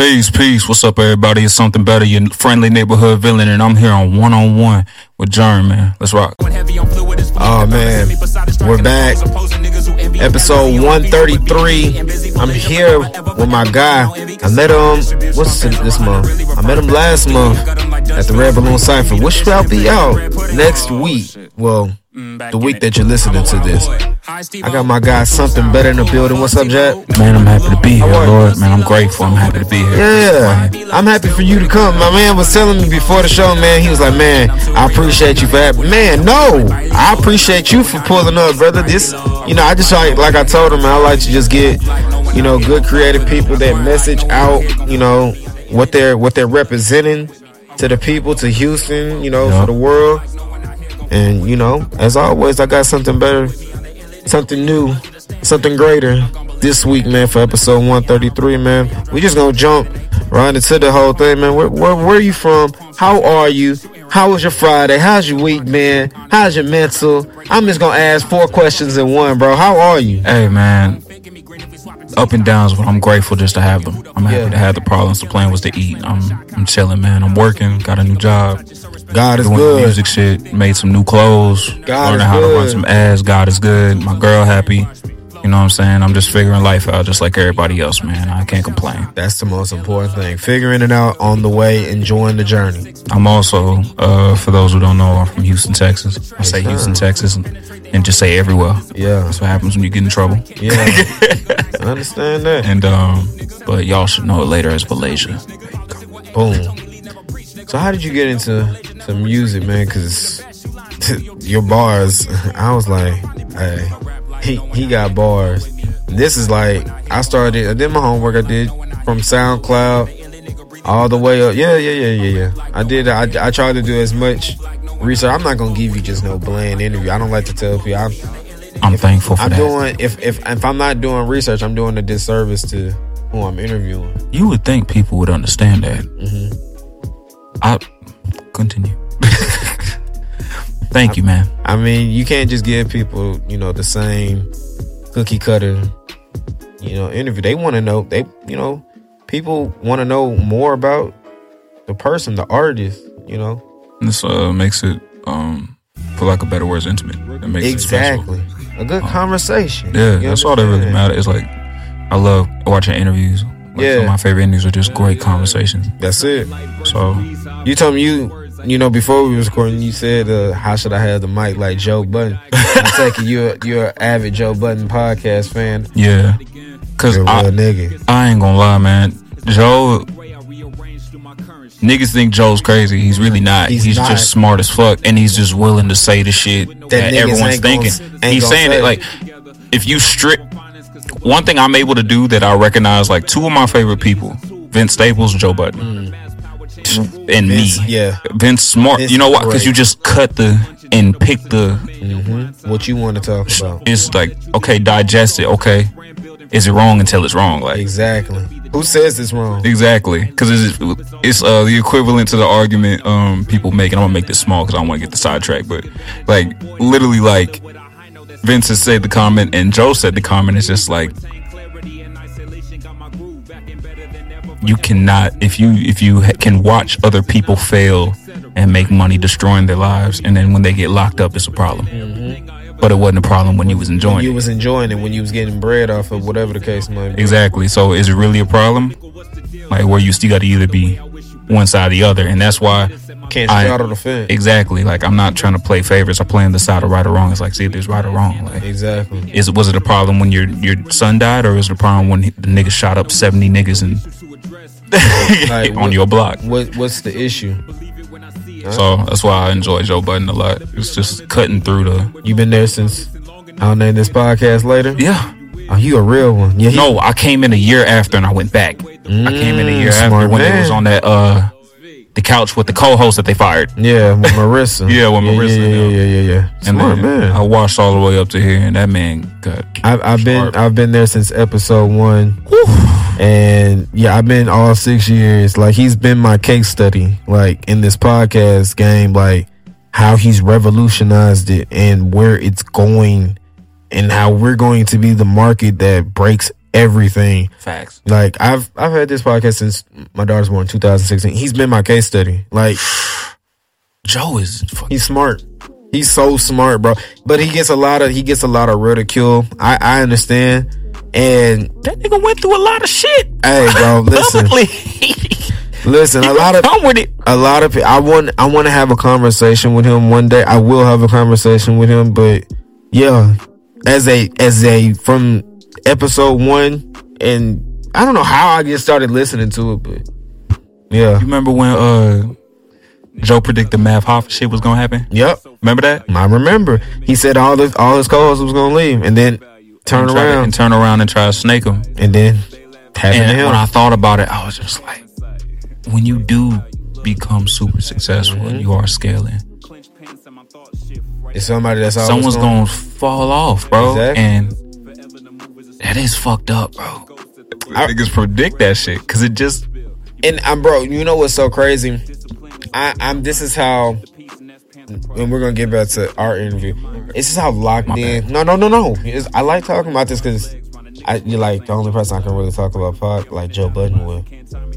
Peace, peace. What's up, everybody? It's Sumthing Beddar. Your friendly neighborhood villain, and I'm here on one on one with Jerm, man. Let's rock. Oh man, we're back. Episode 133. I'm here with my guy. I met him. What's this month? I met him last month at the Red Balloon Cipher, which shall be out next week. Well, the week that you're listening to this. I got my guy Sumthing Beddar in the building. What's up, Jack? Man, I'm happy to be here, Lord. Man, I'm grateful. I'm happy to be here. Yeah, I'm happy for you to come. My man was telling me before the show, man. He was like, "Man, I appreciate you for having." Man, no, I appreciate you for pulling up, brother. This, you know, I just like, like I told him, I like to just get, you know, good creative people that message out, you know, what they're what they're representing to the people, to Houston, you know, Yeah. for the world. And you know, as always, I got something better, something new, something greater this week, man, for episode 133, man. We just gonna jump right into the whole thing, man. Where, where, where are you from? How are you? How was your Friday? How's your week, man? How's your mental? I'm just gonna ask four questions in one, bro. How are you? Hey, man. Up and downs, but I'm grateful just to have them. I'm happy Yeah. to have the problems. The plan was to eat. I'm, I'm chilling, man. I'm working. Got a new job. God is doing the good. music shit. Made some new clothes. God learning how to run some ads. God is good. My girl happy. You know what I'm saying? I'm just figuring life out just like everybody else, man. I can't complain. That's the most important thing. Figuring it out on the way, enjoying the journey. I'm also, uh, for those who don't know, I'm from Houston, Texas. I say Houston, Texas, and, and just say everywhere. Yeah, That's what happens when you get in trouble. yeah. I understand that. And um, but y'all should know it later as Villaysia. Boom. So how did you get into to music, man? Because your bars, I was like, hey, he he got bars. This is like I started. I did my homework. I did from SoundCloud all the way up. Yeah, yeah, yeah, yeah, yeah. I did. I I tried to do as much research. I'm not gonna give you just no bland interview. I don't like to tell people. I'm I'm thankful for I'm that. doing if if if I'm not doing research, I'm doing a disservice to who I'm interviewing. you would think people would understand that. Mm-hmm. I continue. Thank you, man. I mean, you can't just give people, you know, the same cookie cutter, you know, interview. They want to know. They, you know, people want to know more about the person, the artist. You know, This uh, makes it, um, for lack of better words, intimate. It makes it exactly a good conversation. Yeah, You that's all that really matters. It's like I love watching interviews. Like, Yeah. my favorite interviews are just great conversations. That's it. So You told me you, you know, before we was recording, you said, uh, "How should I have the mic like Joe Budden?" I take it you're you're an avid Joe Budden podcast fan. yeah, cause You're a I, nigga. I ain't gonna lie, man. Joe, niggas think Joe's crazy. He's really not. He's He's, not. just smart as fuck, and he's just willing to say the shit that, niggas everyone's gonna- thinking. ain't he's saying say. it like, if you strip. One thing I'm able to do that I recognize, like two of my favorite people, Vince Staples, Joe Budden, and me. Yeah. Vince smart. Vince you know what? Because you just cut the and pick the. What you want to talk about? It's like okay, digest it. Okay, is it wrong until it's wrong? Like Exactly. Who says it's wrong? Exactly, because it's it's uh, the equivalent to the argument um, people make, and I'm gonna make this small because I don't want to get the sidetrack, but like literally, like Vince has said the comment and Joe said the comment. It's just like you cannot if you if you can watch other people fail and make money destroying their lives, and then when they get locked up, it's a problem. Mm-hmm. But it wasn't a problem when you was enjoying You it. was enjoying it when you was getting bread off of whatever the case might be. Exactly. So is it really a problem? Like where you still got to either be one side or the other, and that's why Can't I- straddle the fence. exactly. Like I'm not trying to play favorites. I'm playing the side of right or wrong. It's like see if there's right or wrong. Like Exactly. is was it a problem when your your son died, or is it a problem when the nigga shot up seventy niggas and Like, on what- your block? What What's the issue? So that's why I enjoy Joe Budden a lot. It's just cutting through the You've been there since I'll name this podcast later. yeah. Oh, you a real one? Yeah. he- No, I came in a year after and I went back. I came in a year Mm, after smart when man. it was on that uh the couch with the co-host that they fired. Yeah, with Marisa. Yeah, with Marisa, Yeah, yeah, yeah, yeah, yeah. And Smart then man. I watched all the way up to here, and that man got. I've, I've been. I've been there since episode one, and yeah, I've been all six years. Like he's been my case study, like in this podcast game, like how he's revolutionized it and where it's going, and how we're going to be the market that breaks everything. Facts. Like I've I've had this podcast since my daughter's born, 2016. He's been my case study. Like Joe is he's smart. He's so smart, bro. But he gets a lot of he gets a lot of ridicule. I I understand. And that nigga went through a lot of shit. hey, bro, listen, listen. A lot of come with it. a lot of pe- I want I want to have a conversation with him one day. I will have a conversation with him, but yeah, as a as a from episode one, and I don't know how I just started listening to it, but yeah, You remember when uh Joe predicted Math Hoffa shit was gonna happen? yep. Remember that? I remember he said all his all his co-hosts was gonna leave, and then turn to- around, and turn around and try to snake him. and then And when I thought about it, I was just like, when you do become super successful Mm-hmm. and you are scaling, it's somebody that's always someone's gonna, gonna fall off, bro. Exactly. And that is fucked up, bro. I, niggas predict that shit because it just And I'm bro, you know what's so crazy? I, I'm. This is how. And we're gonna get back to our interview. This is how locked in. No, no, no, no. It's- I like talking about this because I you're like the only person I can really talk about pod like Joe Budden would.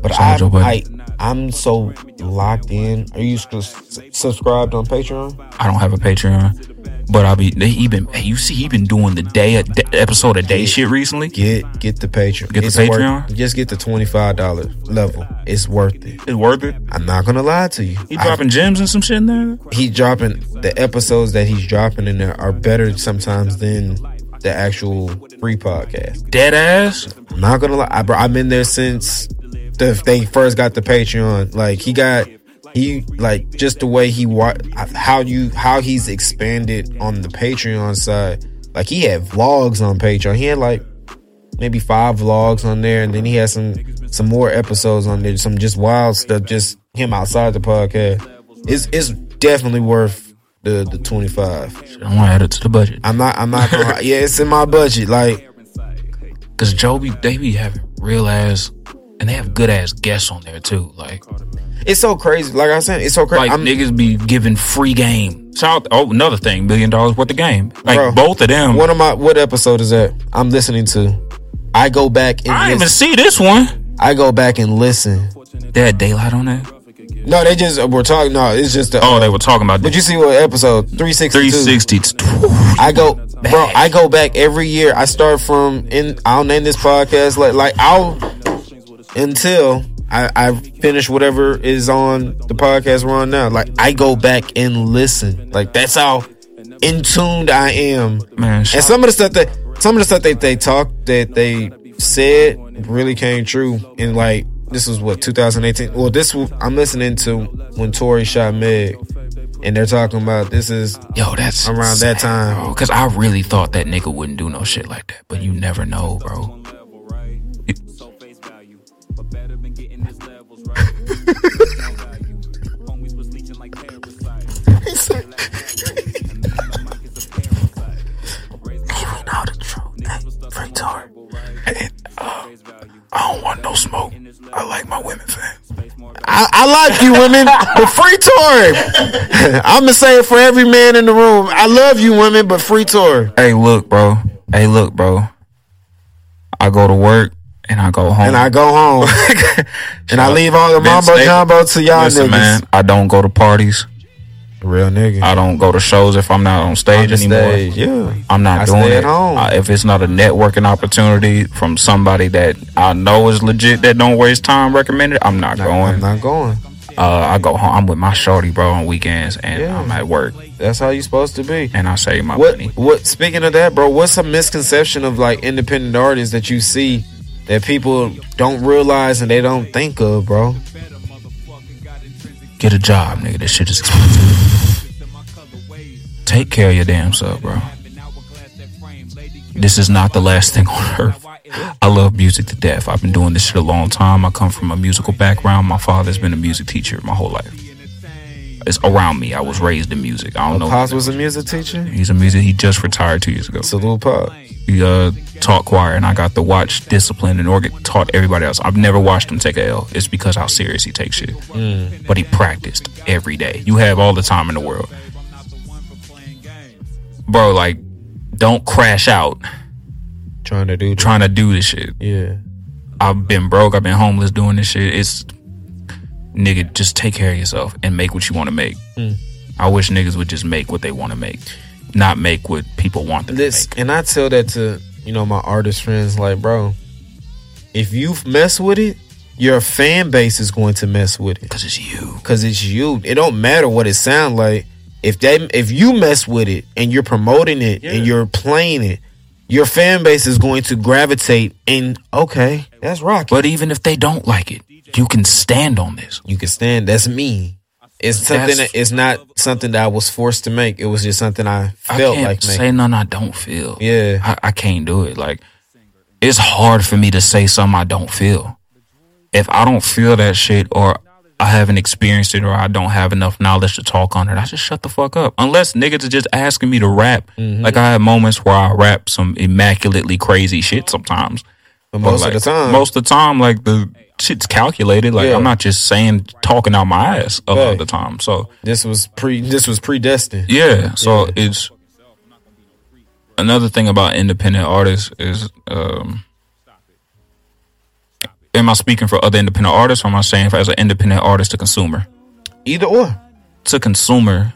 But I. I, I'm so locked in. Are you subscribed on Patreon? I don't have a Patreon. But I'll be they he been hey, you see he been doing the day a episode a day shit recently. Get get the Patreon. Get the It's worth- Patreon? just get the twenty five dollar level. It's worth it. It's worth it. I'm not gonna lie to you. He I- dropping gems and some shit in there. he dropping the episodes that he's dropping in there are better sometimes than the actual free podcast. Dead ass. I'm not gonna lie, I, bro, I'm in there since the, they first got the Patreon. Like he got he like just the way he wa- how you how he's expanded on the Patreon side. Like he had vlogs on Patreon. He had like maybe five vlogs on there, and then he had some some more episodes on there. Some just wild stuff, just him outside the podcast. It's it's definitely worth the the twenty five. I want to add it to the budget. I'm not I'm not gonna, yeah, it's in my budget. Like Cause Joe be they be having real ass and they have good ass guests on there too. Like it's so crazy. Like I said, it's so crazy. like I'm, niggas be giving free game. Shout oh another thing, million dollars worth of game. Like Bro, both of them. One of my what episode is that? I'm listening to. I go back and I didn't even see this one. I go back and listen. They had daylight on that. No, they just uh, we're talking. No, it's just the. Oh, they were talking about But you see what episode three sixty two? 360. I go, bro. I go back every year. I start from in. I'll name this podcast like like I'll until I, I finish whatever is on the podcast we're on now. Like I go back and listen. Like that's how in tuned I am. Man, And some of the stuff that some of the stuff that they talked that they said really came true. And like this was what 2018. Well, this I'm listening to when Tory shot Meg, and they're talking about this is yo, that's around that time. Cause I really thought that nigga wouldn't do no shit like that, but you never know, bro. I don't want no smoke. I like my women fans. I, I like you women, but free Tory. I'm gonna say it for every man in the room. I love you women, but free Tory. Hey, look, bro. Hey, look, bro. I go to work and I go home. And I go home, and I leave all the Vince mambo Staples. jumbo to y'all Listen, niggas. man. I don't go to parties. Real nigga. I don't go to shows if I'm not on stage On anymore. stage, yeah. I'm not I doing it. at home. Uh, if it's not a networking opportunity from somebody that I know is legit that don't waste time recommended, I'm not going. I'm not going. uh, I go home. I'm with my shorty, bro, on weekends, and Yeah. I'm at work, That's how you supposed to be. and I save my What money. what speaking of that, bro, what's a misconception of like independent artists that you see that people don't realize and they don't think of, bro? Get a job, nigga. This shit is expensive. Take care of your damn self, bro. This is not the last thing on earth. I love music to death. I've been doing this shit a long time. I come from a musical background. My father's been a music teacher my whole life. It's around me. I was raised in music. I don't know. Pops was a music teacher. He's a music. He just retired two years ago. Salute Pop. He uh, taught choir, and I got to watch discipline and organ. Taught everybody else. I've never watched him take a L. It's because how serious he takes shit. But he practiced every day. You have all the time in the world, bro. Like, don't crash out trying to do that. trying to do this shit. yeah. I've been broke. I've been homeless doing this shit. It's nigga, just take care of yourself and make what you want to make. Hmm. I wish niggas would just make what they want to make, not make what people want them This to make. and I tell that to you know my artist friends like, bro, if you mess with it, your fan base is going to mess with it Cause it's you. because it's you. It don't matter what it sound like. If they if you mess with it and you're promoting it and you're playing it, your fan base is going to gravitate and okay, that's rock. But even if they don't like it, you can stand on this. you can stand. That's me. It's something. That's- That, it's not something that I was forced to make. It was just something I I felt can't like say making. nothing I don't feel. Yeah. I, I can't do it. Like it's hard for me to say something I don't feel. If I don't feel that shit or I haven't experienced it or I don't have enough knowledge to talk on it, I just shut the fuck up. Unless niggas are just asking me to rap. Mm-hmm. Like I have moments where I rap some immaculately crazy shit sometimes. But most like, of the time, Most of the time, like the shit's calculated. Like Yeah. I'm not just saying talking out my ass a lot of the time. So this was pre. This was predestined. yeah, so it's another thing about independent artists is um am I speaking for other independent artists or am I saying for as an independent artist to consumer? Either or. To consumer,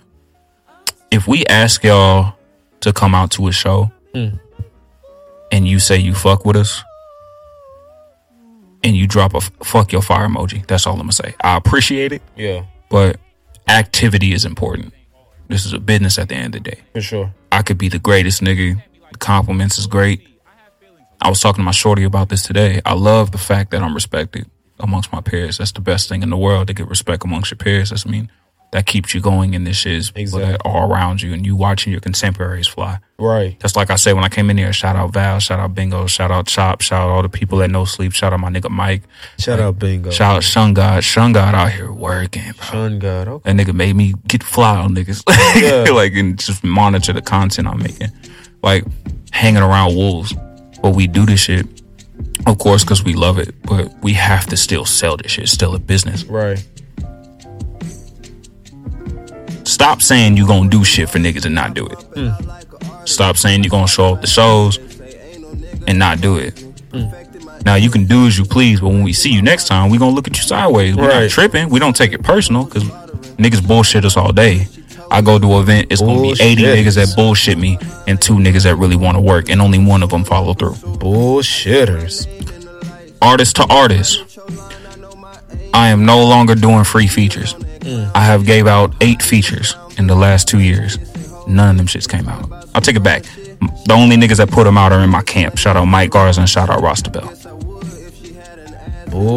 if we ask y'all to come out to a show hmm. and you say you fuck with us and you drop a f- fuck your fire emoji, that's all I'm gonna say. I appreciate it, Yeah, but activity is important. This is a business at the end of the day. for sure. I could be the greatest nigga. The compliments is great. I was talking to my shorty about this today. I love the fact that I'm respected amongst my peers. That's the best thing in the world to get respect amongst your peers. That's I mean that keeps you going in this shit is people that Exactly. are around you and you watching your contemporaries fly. Right. Just like I said when I came in here, shout out Val, shout out Bingo, shout out Chop, shout out all the people that no sleep, shout out my nigga Mike, Shout out Bingo. shout out Shun God. Shun God out here working, bro. Shun God. Okay. That nigga made me get fly on niggas. Yeah. like and just monitor the content I'm making. Like hanging around wolves. But we do this shit, of course, because we love it. But we have to still sell this shit. It's still a business. Right. Stop saying you gonna do shit for niggas and not do it. Mm. Stop saying you gonna show up the shows and not do it. Mm. Now you can do as you please, but when we see you next time, we gonna look at you sideways. We're Right. not tripping. We don't take it personal because niggas bullshit us all day. I go to an event, it's gonna be 80 niggas that bullshit me and two niggas that really want to work, and only one of them follow through. Bullshitters. Artist to artist, I am no longer doing free features. Mm. I have gave out eight features in the last two years. None of them shits came out. I'll take it back. The only niggas that put them out are in my camp. Shout out Mike Garza and shout out Rasta Bell.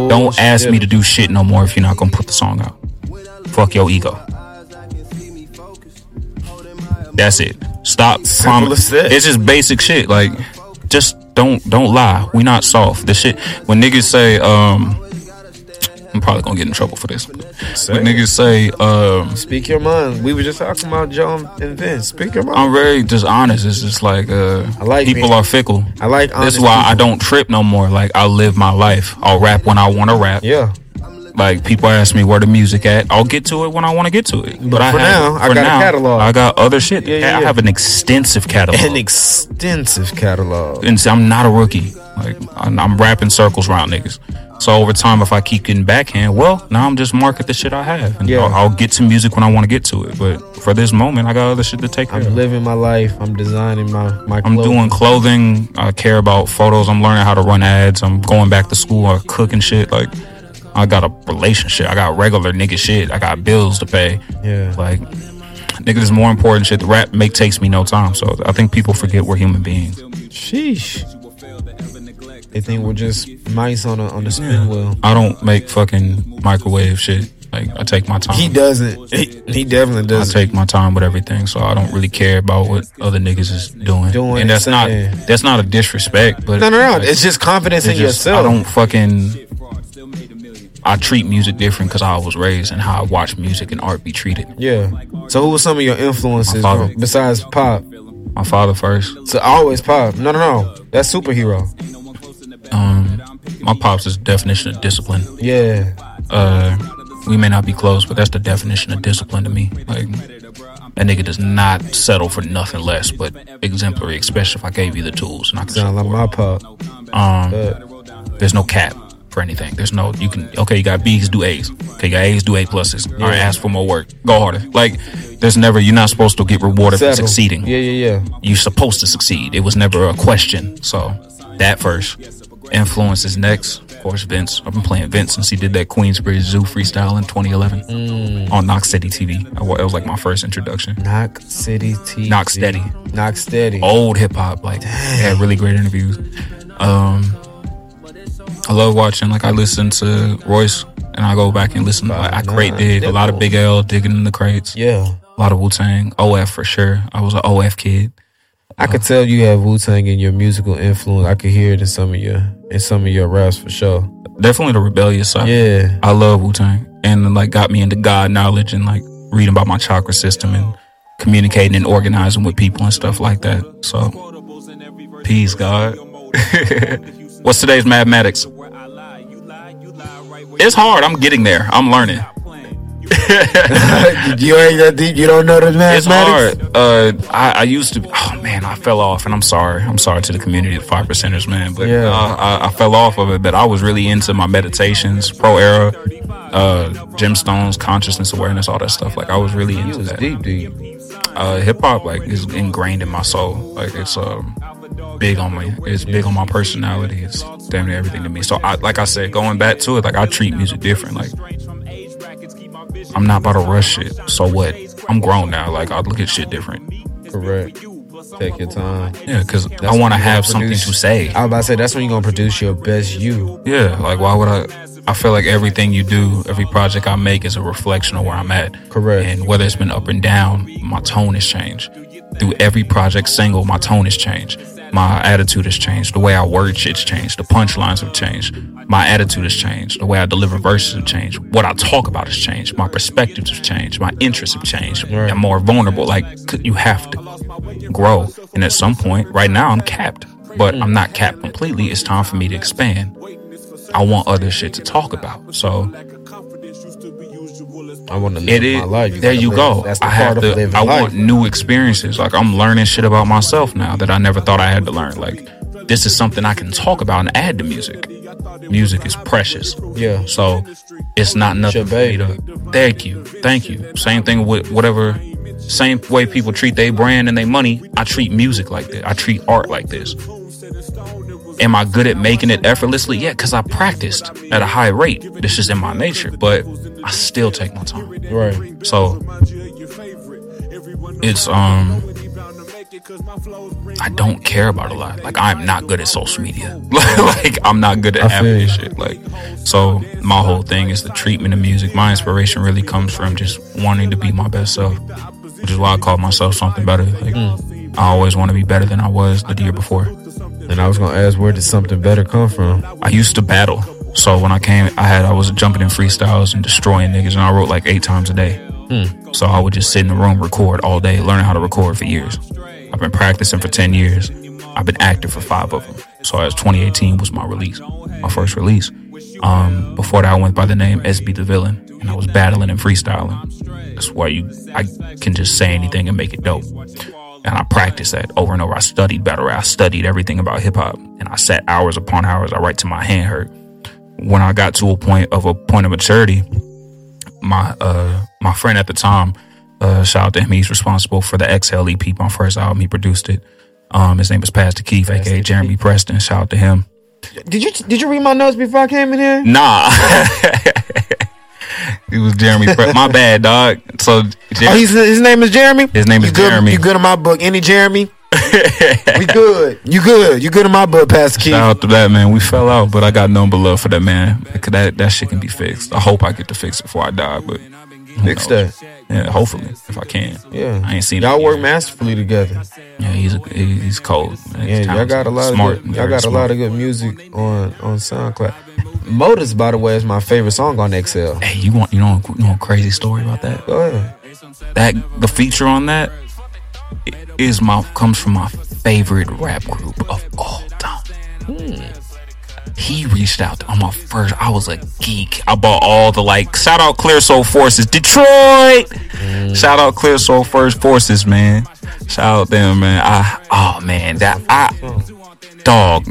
Don't ask me to do shit no more if you're not gonna put the song out. Fuck your ego. That's it. Stop. It's just basic shit. Like, just don't don't lie. We not soft. The shit when niggas say, um, I'm probably gonna get in trouble for this. Say When niggas say, um, Speak your mind. We were just talking about John and Vince. Speak your mind. I'm very honest. It's just like, uh, I like people being- are fickle. I like That's why I don't trip no more. Like I live my life. I'll rap when I want to rap. Yeah. Like people ask me where the music at, I'll get to it when I want to get to it. But, I for have, now, I for got a catalog. I got other shit. Yeah, yeah, I have an extensive catalog, An extensive catalog. and so I'm not a rookie. Like I'm, I'm rapping circles around niggas. So over time, if I keep getting backhand, well, now I'm just market the shit I have, and Yeah. I'll, I'll get to music when I want to get to it. But for this moment, I got other shit to take care I'm of. living my life. I'm designing my my. I'm doing clothing. I care about photos. I'm learning how to run ads. I'm going back to school. I cook and shit. Like, I got a relationship. I got regular nigga shit. I got bills to pay. Yeah. Like, nigga, is more important shit. The rap make takes me no time. So I think people forget we're human beings. Sheesh. They think we're just mice on a on a spin wheel. I don't make fucking microwave shit. Like, I take my time. He doesn't. He, he definitely doesn't. I take my time with everything, so I don't really care about what other niggas is doing. Doing and that's not that's not a disrespect, but no, no, no. like, It's just confidence It's in just- yourself. I don't fucking. I treat music different because I was raised and how I watch music and art be treated. Yeah. So who were some of your influences bro, besides pop? My father first. So always pop. No, no, no. That's superhero. Um, my pops is definition of discipline. Yeah. Uh, we may not be close, but that's the definition of discipline to me. Like That nigga does not settle for nothing less but exemplary, especially if I gave you the tools and I can Sound like my pop. um, But there's no cap for anything. There's no you can okay, you got B's, do A's. Okay, you got A's, do A pluses. All right, ask for more work. Go harder. Like there's never you're not supposed to get rewarded for succeeding. Yeah, yeah, yeah. You're supposed to succeed. It was never a question. So that first. Influence is next. Of course, Vince. I've been playing Vince since he did that Queensbridge Zoo freestyle in 2011 Mm. on Knox City TV. It was like my first introduction. Knock City T. Knock Steady. Knock Steady. old hip hop. Like had really great interviews. Um, I love watching. Like I listen to Royce, and I go back and listen. Like, I crate dig a lot of Big L digging in the crates. Yeah. A lot of Wu Tang, OF for sure. I was an OF kid. I could tell you have Wu Tang in your musical influence. I could hear it in some of your in some of your raps for sure. Definitely the rebellious side. Yeah. I love Wu Tang, and like got me into God knowledge and like reading about my chakra system and communicating and organizing with people and stuff like that. So, peace, God. What's today's mathematics? It's hard. I'm getting there. I'm learning. you ain't that deep. You don't know the It's mathematics. hard. Uh, I, I used to. Oh man, I fell off, and I'm sorry. I'm sorry to the community of five percenters, man. But Yeah. uh, I, I fell off of it. But I was really into my meditations, Pro Era, uh, gemstones, consciousness awareness, all that stuff. Like I was really into was that. deep, deep. Uh, Hip hop like is ingrained in my soul. Like it's um big on me. It's big on my personality. It's damn near everything to me. So I, like I said, going back to it, like I treat music different. Like I'm not about to rush shit. So what? I'm grown now. Like I look at shit different. Correct. Take your time. Yeah, because I want to have something produce- to say. I was about to say that's when you're gonna produce your best you. Yeah, like why would I? I feel like everything you do, every project I make is a reflection of where I'm at. Correct. And whether it's been up and down, my tone has changed. Through every project single, my tone has changed. My attitude has changed. The way I word shit's changed. The punchlines have changed. My attitude has changed. The way I deliver verses have changed. What I talk about has changed. My perspectives have changed. My interests have changed. Right. I'm more vulnerable. Like you have to grow. And at some point, right now, I'm capped, but mm. I'm not capped completely. It's time for me to expand. I want other shit to talk about. So I want to live it my life. there you live- go. That's the I part have of to. living I life. want new experiences. Like I'm learning shit about myself now that I never thought I had to learn. Like this is something I can talk about and add to music. Music is precious. Yeah. So it's not nothing for me to. Thank you. Thank you. Same thing with whatever. Same way people treat their brand and their money. I treat music like that. I treat art like this. Am I good at making it effortlessly? Yeah, because I practiced at a high rate. This is in my nature, but I still take my time. Right. So it's um I don't care about a lot. Like I'm not good at social media. like I'm not good at having this shit. Like so my whole thing is the treatment of music. My inspiration really comes from just wanting to be my best self. Which is why I call myself Sumthing Beddar. Like Hmm. I always want to be better than I was the year before. And I was gonna ask where did Sumthing Beddar come from? I used to battle. So when I came, I had I was jumping in freestyles and destroying niggas, and I wrote like eight times a day. So I would just sit in the room, record all day, learning how to record for years. I've been practicing for ten years. I've been active for five of them. So as 2018 was my release, my first release. Um, before that, I went by the name SB the Villain, and I was battling and freestyling. That's why you I can just say anything and make it dope. And I practiced that over and over. I studied battle rap. I studied everything about hip hop, and I sat hours upon hours. I write to my hand hurt. When I got to a point of a point of maturity, my uh my friend at the time, uh, shout out to him. He's responsible for the Exhale EP, my first album. He produced it. Um, his name is Pastor Keith, aka Jeremy Preston. Shout out to him. Did you did you read my notes before I came in here? Nah. it was Jeremy. Pre- my bad, dog. So Jer- Oh, his name is Jeremy. His name you is good, Jeremy. You good in my book? Any Jeremy? we good. You good. You good in my book, Pastor Keith. Shout out to that man. We fell out, but I got number love for that man. That that shit can be fixed. I hope I get to fix it before I die, but knows? that. Yeah, hopefully if I can. Yeah. I ain't seen y'all work masterfully together. Yeah, he's a, he's cold. man. Yeah, y'all got a lot smart, of good, y'all got a lot of good music on on SoundCloud. Motors, by the way, is my favorite song on Exhale. Hey, you want you know you know a crazy story about that? Go ahead. That the feature on that is my comes from my favorite rap group of all time. Hmm. He reached out on my first. I was a geek. I bought all the like. Shout out Clear Soul Forces, Detroit. Shout out Clear Soul First Forces, man. Shout out them, man. I oh man, that I dog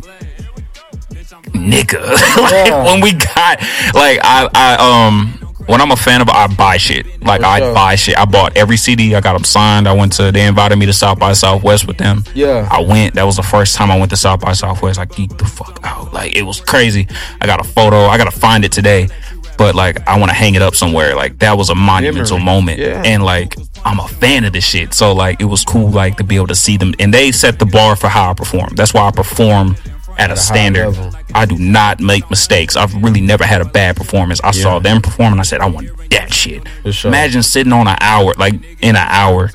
nigga. like Yeah. when we got like I I um when I'm a fan of I buy shit. Like I sure. buy shit. I bought every CD. I got them signed. I went to they invited me to South by Southwest with them. Yeah. I went. That was the first time I went to South by Southwest. I geeked the fuck out. Like it was crazy. I got a photo. I gotta find it today. But like I want to hang it up somewhere. Like that was a monumental Memory. moment. Yeah. And like I'm a fan of this shit. So like it was cool like to be able to see them. And they set the bar for how I perform. That's why I perform at, a, a standard. I do not make mistakes. I've really never had a bad performance. I saw them perform and I said, I want that shit. Sure. Imagine sitting on an hour, like in an hour,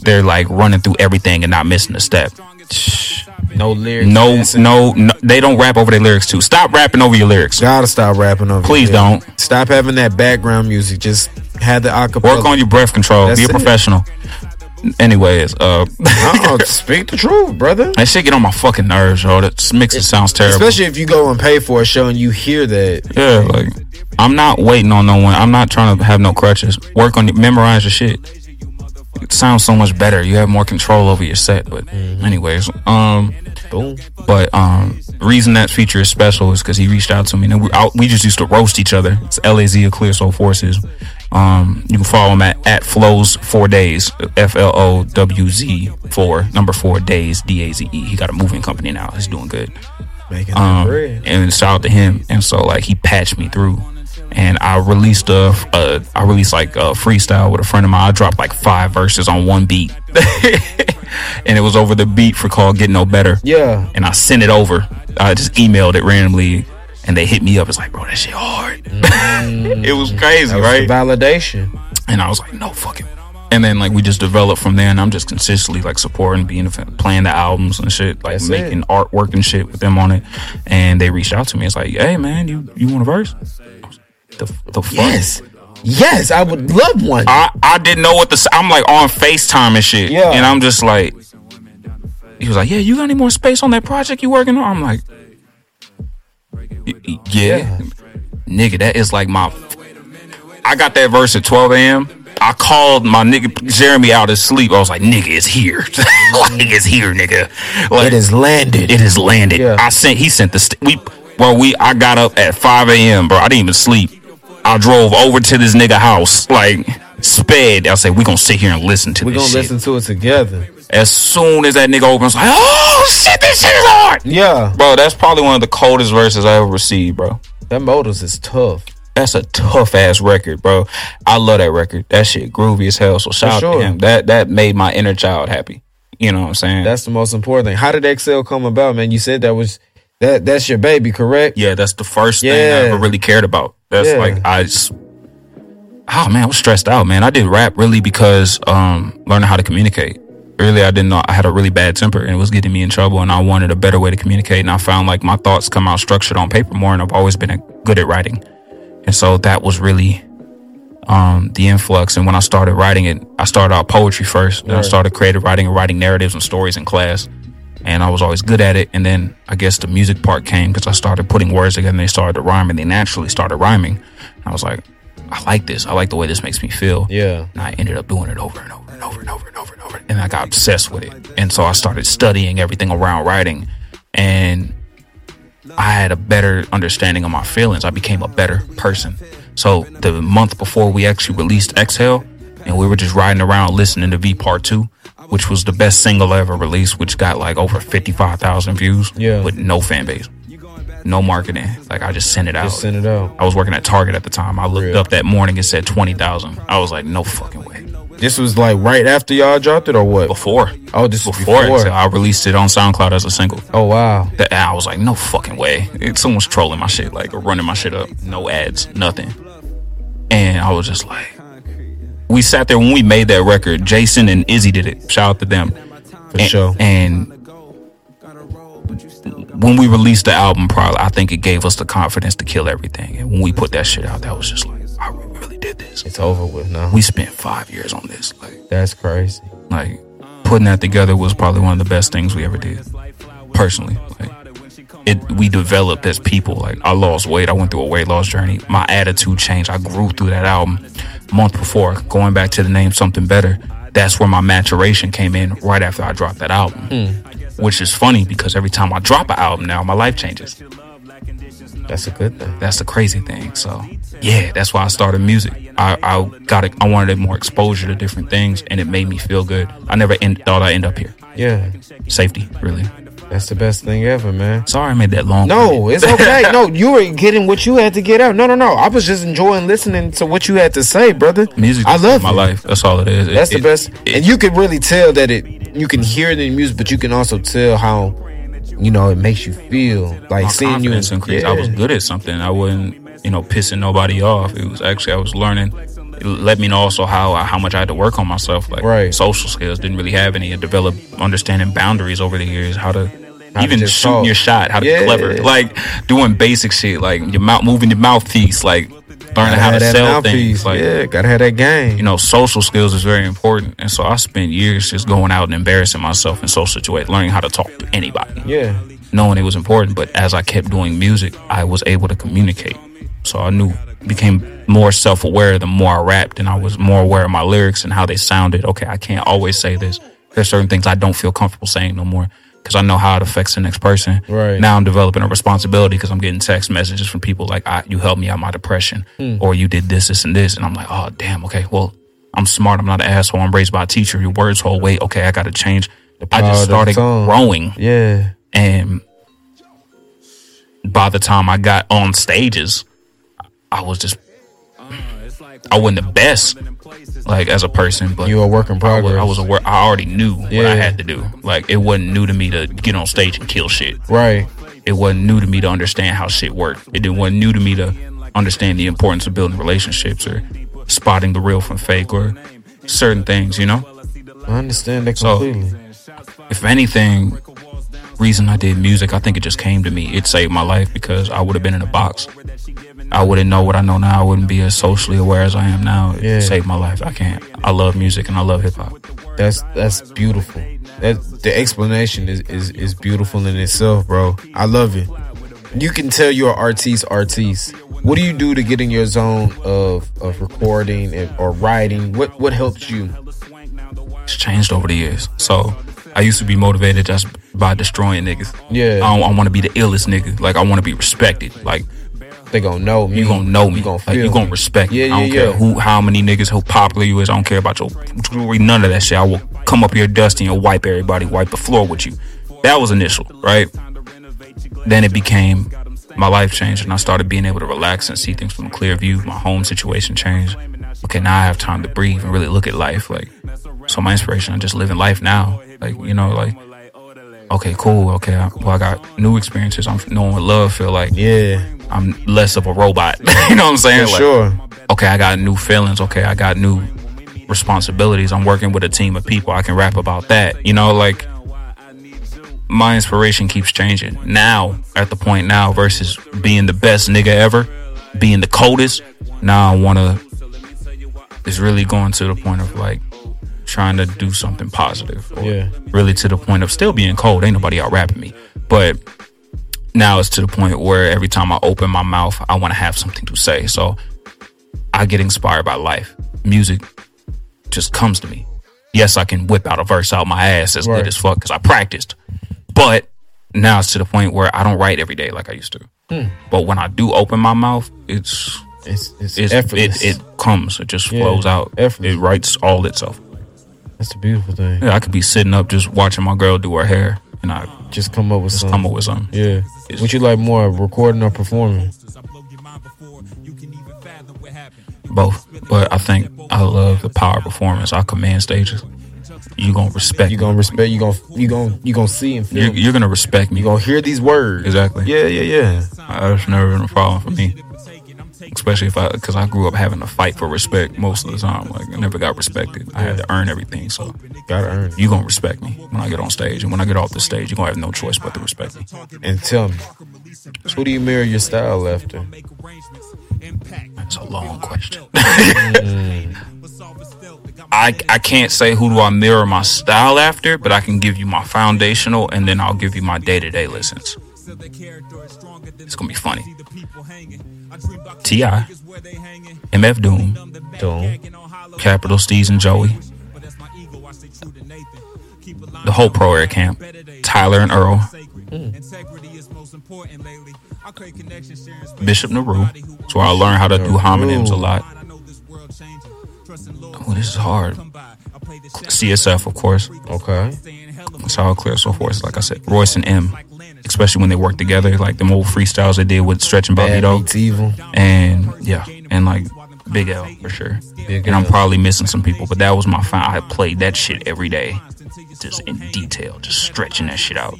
they're like running through everything and not missing a step. No lyrics. No, no, no, they don't rap over their lyrics too. Stop rapping over your lyrics. Gotta stop rapping over. Please don't. Stop having that background music. Just have the acapella. Work on your breath control. That's Be a it. professional. Anyways, uh, Uh-uh, speak the truth, brother. that shit get on my fucking nerves, yo. That mix it sounds terrible. Especially if you go and pay for a show and you hear that. Yeah, like I'm not waiting on no one. I'm not trying to have no crutches. Work on memorize your shit. It sounds so much better. You have more control over your set. But anyways, um, Boom. but um, the reason that feature is special is because he reached out to me, and we out, we just used to roast each other. It's L A Z of Clear Soul Forces. Um, you can follow him at at flows four days F L O W Z four number four days D A Z E. He got a moving company now. He's doing good. Making Um, bread. and shout out to him. And so like he patched me through, and I released a, a I released like a freestyle with a friend of mine. I dropped like five verses on one beat, and it was over the beat for called "Get No Better." Yeah. and I sent it over. I just emailed it randomly, and they hit me up. It's like, bro, that shit hard. Mm. it was crazy, was right? validation. And I was like, no fucking. And then like we just developed from there, and I'm just consistently like supporting, being playing the albums and shit, like That's making it. artwork and shit with them on it. And they reached out to me. It's like, hey man, you you want a verse? I was, The the fuck? Yes. Yes, I would love one. I I didn't know what the I'm like on Facetime and shit. Yeah. And I'm just like, he was like, yeah, you got any more space on that project you working on? I'm like, "Y- y- yeah. Yeah. nigga, that is like my. I got that verse at 12 a.m. I called my nigga Jeremy out of sleep. I was like, nigga, it's here. like, it's here, nigga. Like, it is landed. it has landed. Yeah. I sent. He sent the. St- we, bro. We. I got up at 5 a.m. Bro. I didn't even sleep. I drove over to this nigga house. Like sped. I said, we gonna sit here and listen to We're this gonna shit. listen to it together. As soon as that nigga opens, like, oh shit, this shit is hard. Yeah. Bro, that's probably one of the coldest verses I ever received, bro. That Motors is tough. That's a tough ass record, bro. I love that record. That shit groovy as hell. So shout out to him. That that made my inner child happy. You know what I'm saying? That's the most important thing. How did Exhale come about, man? You said that was that that's your baby, correct? yeah, that's the first thing I ever really cared about. That's Yeah. like I just Oh man, I was stressed out, man. I did rap really because um learning how to communicate. Really, I didn't know I had a really bad temper and it was getting me in trouble and I wanted a better way to communicate and I found like my thoughts come out structured on paper more and I've always been good at writing. And so that was really um the influx and when I started writing it, I started out poetry first. Then I started creative writing and writing narratives and stories in class. And I was always good at it. And then I guess the music part came because I started putting words together and they started to rhyme and they naturally started rhyming. I was like, I like this. I like the way this makes me feel. Yeah. And I ended up doing it over and over and over and over and over and over. And I got obsessed with it. And so I started studying everything around writing. And I had a better understanding of my feelings. I became a better person. So the month before we actually released Exhale, and we were just riding around listening to V Part 2, which was the best single ever released, which got like over 55,000 views Yeah. with no fan base, no marketing. Like I just sent it out. Just send it out. I was working at Target at the time. I looked Real. up that morning, and said 20,000. I was like, no fucking way. This was like right after y'all dropped it or what? Before. Oh, this Before, before. I released it on SoundCloud as a single. Oh wow. That I was like, no fucking way. It, someone's trolling my shit, like or running my shit up. No ads, nothing. And I was just like, we sat there when we made that record. Jason and Izzy did it. Shout out to them. For and, sure. And when we released the album, probably I think it gave us the confidence to kill everything. And when we put that shit out, that was just like, I really did this. It's over with now. We spent five years on this. Like, That's crazy. like putting that together was probably one of the best things we ever did. Personally, like, it we developed as people. Like I lost weight, I went through a weight loss journey. My attitude changed. I grew through that album. Month before, going back to the name Sumthing Beddar, that's where my maturation came in right after I dropped that album. Hmm. Which is funny because every time I drop an album now, my life changes. That's a good thing. That's the crazy thing. So yeah, that's why I started music. I, I got it. I wanted more exposure to different things, and it made me feel good. I never end, thought I'd end up here. Yeah, Safety, really. That's the best thing ever, man. Sorry, I made that long. No, it's okay. no, you were getting what you had to get out. No, no, no. I was just enjoying listening to what you had to say, brother. music. I love my it. life. That's all it is. It- That's the it- best, it- and you can really tell that it. You can hear it in the music, but you can also tell how, you know, it makes you feel like my seeing you. confidence increased. I was good at something. I wasn't, you know, pissing nobody off. It was actually I was learning. It let me know also how how much I had to work on myself. Like Right. social skills didn't really have any. I developed understanding boundaries over the years. How to even shooting your shot. How to Yeah. be clever. Like doing basic shit. Like your mouth moving your mouthpiece. Like learning how to sell things. Like yeah, gotta have that game. you know, social skills is very important. And so I spent years just going out and embarrassing myself in social situations, learning how to talk to anybody yeah, knowing it was important. But as I kept doing music, I was able to communicate. So I knew, became more self aware the more I rapped, and I was more aware of my lyrics and how they sounded. Okay, I can't always say this. There's certain things I don't feel comfortable saying no more because I know how it affects the next person. Right. Now I'm developing a responsibility because I'm getting text messages from people like, I, "You helped me out my depression," Hmm. or "You did this, this, and this," and I'm like, "Oh, damn. Okay, well." I'm smart. I'm not an asshole. I'm raised by a teacher. Your words hold weight. Okay, I got to change. I power just started growing yeah, and by the time I got on stages, I was just I wasn't the best like as a person, but you a work in I was, progress. I was aware. I already knew what I had to do. Like it wasn't new to me to get on stage and kill shit. right. It wasn't new to me to understand how shit worked. It didn't wasn't new to me to understand the importance of building relationships or spotting the real from fake or certain things. You know. I understand that completely. So- if anything, reason I did music, I think it just came to me. It saved my life because I would have been in a box. I wouldn't know what I know now. I wouldn't be as socially aware as I am now. It Yeah. saved my life. I can't. I love music and I love hip hop. That's that's beautiful. That the explanation is, is is beautiful in itself, bro. I love it. You can tell you're artiste, artiste. What do you do to get in your zone of of recording and, or writing? What what helps you? It's changed over the years. So I used to be motivated just by destroying niggas. Yeah. I, I want to be the illest nigga. Like I want to be respected. Like They gonna know me. you gonna know me. You gonna like you gonna respect me. Yeah, I don't yeah, care who, how many niggas, how popular you is. I don't care about your jewelry, none of that shit. I will come up here dusty and wipe everybody, wipe the floor with you. That was initial, right? Then it became my life changed, and I started being able to relax and see things from a clear view. My home situation changed. Okay, now I have time to breathe and really look at life. Like, so my inspiration, I'm just living life now. Like, you know, like, okay, cool. Okay, I, well, I got new experiences. I'm knowing what love feel like. Yeah, I'm less of a robot. you know what I'm saying? for Like, sure. Okay, I got new feelings. Okay, I got new responsibilities. I'm working with a team of people. I can rap about that. You know, like my inspiration keeps changing. Now, at the point now versus being the best nigga ever, being the coldest. Now I want to. It's really going to the point of like trying to do something positive. Or Yeah. Really to the point of still being cold. Ain't nobody out rapping me, but now it's to the point where every time I open my mouth, I want to have something to say. So I get inspired by life. Music just comes to me. Yes, I can whip out a verse out my ass as Right. good as fuck because I practiced. But now it's to the point where I don't write every day like I used to. Hmm. But when I do open my mouth, it's It's it's, it's effortless. it, it comes. It just Yeah, flows out. effortless. It writes all itself. That's the beautiful thing. Yeah, I could be sitting up just watching my girl do her hair, and I Just come up with just something. come up with something. Yeah. Would you like more, recording or performing? Both, but I think I love the power of performance. I command stages. You gonna respect. You gonna respect. You gonna you gonna you gonna see and feel. You're, you're gonna respect me. You gonna hear these words. Exactly. Yeah, yeah, yeah. That's never been a problem for me. Especially if I, because I grew up having to fight for respect most of the time. Like I never got respected. I had to earn everything. So Gotta earn you gonna respect me when I get on stage, and when I get off the stage, you are gonna have no choice but to respect me. And tell me, who do you mirror your style after? That's a long question. I I can't say who do I mirror my style after, but I can give you my foundational, and then I'll give you my day to day lessons. It's gonna be funny. T.I., MF Doom, Doom. Capital Steez and Joey, the whole Pro Era camp, Tyler and Earl, Bishop Nehru. That's where I learned how to do homonyms a lot. Oh, this is hard. CSF, of course. Okay. Solid Clear, so far. forth. Like I said, Royce and M, especially when they work together, like the old freestyles they did with Stretch and Bobby. Beats Evil. and yeah, and like Big L for sure. Big and I'm probably missing some people, but that was my fine. I played that shit every day, just in detail, just stretching that shit out.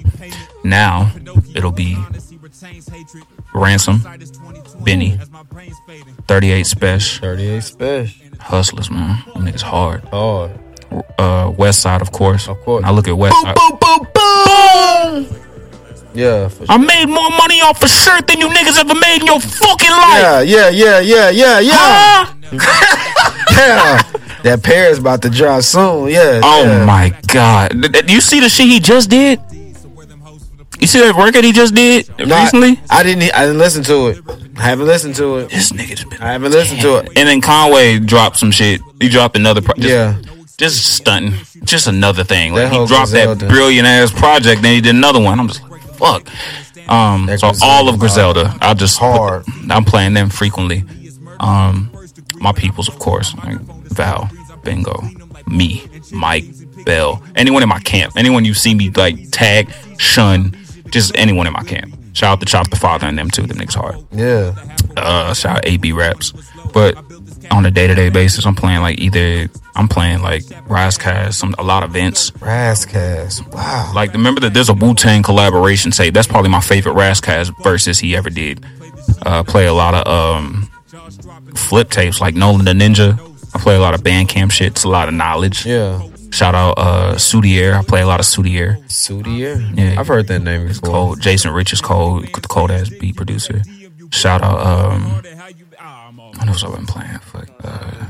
Now it'll be Ransom, Benny, 38 Special, 38 Special. Hustlers, man. Them niggas hard. Hard. Uh, West Side, of course. Of course. I look at West Side. Yeah, for sure. I made more money off a shirt than you niggas ever made in your fucking life. Yeah, yeah, yeah, yeah, yeah, yeah. Huh? yeah. That pair is about to drop soon. Yeah. Oh yeah. my god! Th- th- You see the shit he just did? You see that record he just did No, I- recently? I, didn't. I didn't listen to it. I haven't listened to it. This nigga just been. I haven't listened to it. And then Conway dropped some shit. He dropped another. Pro- just, Yeah. Just stunting. Just another thing. Like That he dropped Griselda. that brilliant ass project, then he did another one. I'm just like, fuck. Um, That so all of Griselda, Griselda, I just Hard. I'm playing them frequently. Um, my peoples, of course, like Val, Bingo, me, Mike, Bell, anyone in my camp, anyone you see me like tag, shun, just anyone in my camp. Shout out to Chop the Father and them too. Them niggas hard. Yeah. Uh, shout out AB raps, but on a day to day basis, I'm playing like either I'm playing like Rizecast, some a lot of events. Razzcast. Wow. Like remember that there's a Wu Tang collaboration tape. That's probably my favorite Rizecast versus he ever did. Uh, play a lot of um flip tapes like Nolan the Ninja. I play a lot of Bandcamp shit. It's a lot of knowledge. Yeah. Shout out uh Sudier. I play a lot of Sudier. Sudier. Yeah. I've heard that name before. Cold. Jason Rich is cold. The cold ass beat producer. Shout out um what else I've been playing? Fuck. Uh,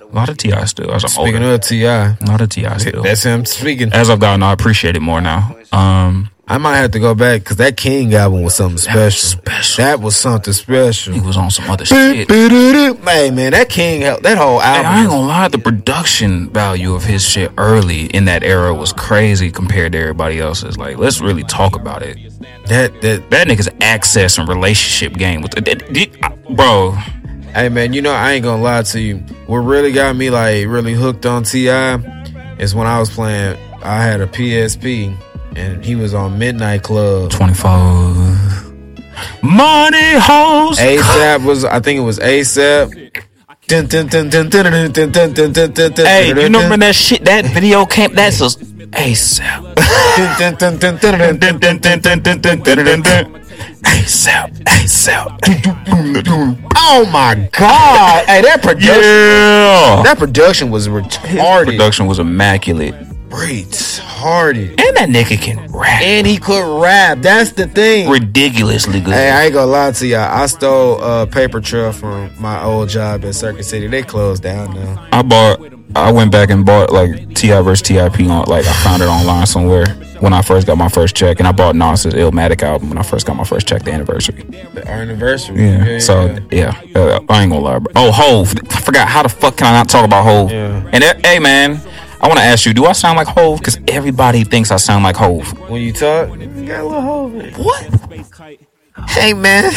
a lot of T.I still. As I'm Speaking older. of T.I, a lot of T.I still. that's him speaking. As I've gotten, I appreciate it more now. Um, I might have to go back because that King album was something That was special. special. That was something special. he was on some other shit. Hey man, that King, that whole Hey, I ain't gonna lie, the production value of his shit early in that era was crazy compared to everybody else's. Like, let's really talk about it. That that That nigga's access and relationship game with the, bro. Hey man, you know I ain't gonna lie to you. What really got me like really hooked on T.I is when I was playing. I had a PSP and he was on Midnight Club. Twenty four. Money hoes. ASAP was. I think it was ASAP. Hey, you remember that shit that video came? That's a ASAP. ASAP, ASAP. Oh my god! Hey, that production. Yeah. That production was retarded. Production was immaculate. Retarded. And that nigga can rap. And he could rap. That's the thing. ridiculously good. Hey, I ain't gonna lie to y'all. I stole a paper trail from my old job at Circuit City. They closed down now. I bought. I went back and bought like T.I versus Tip on like I found it online somewhere when I first got my first check, and I bought Nas's Illmatic album when I first got my first check, the anniversary. The anniversary. Yeah. so yeah, uh, I ain't gonna lie. Bro. Oh, Hove. I forgot how the fuck can I not talk about Hove? Yeah. And uh, hey, man, I want to ask you, do I sound like Hove? Because everybody thinks I sound like Hove. when you talk, you got a little hole in it. What? Hey man,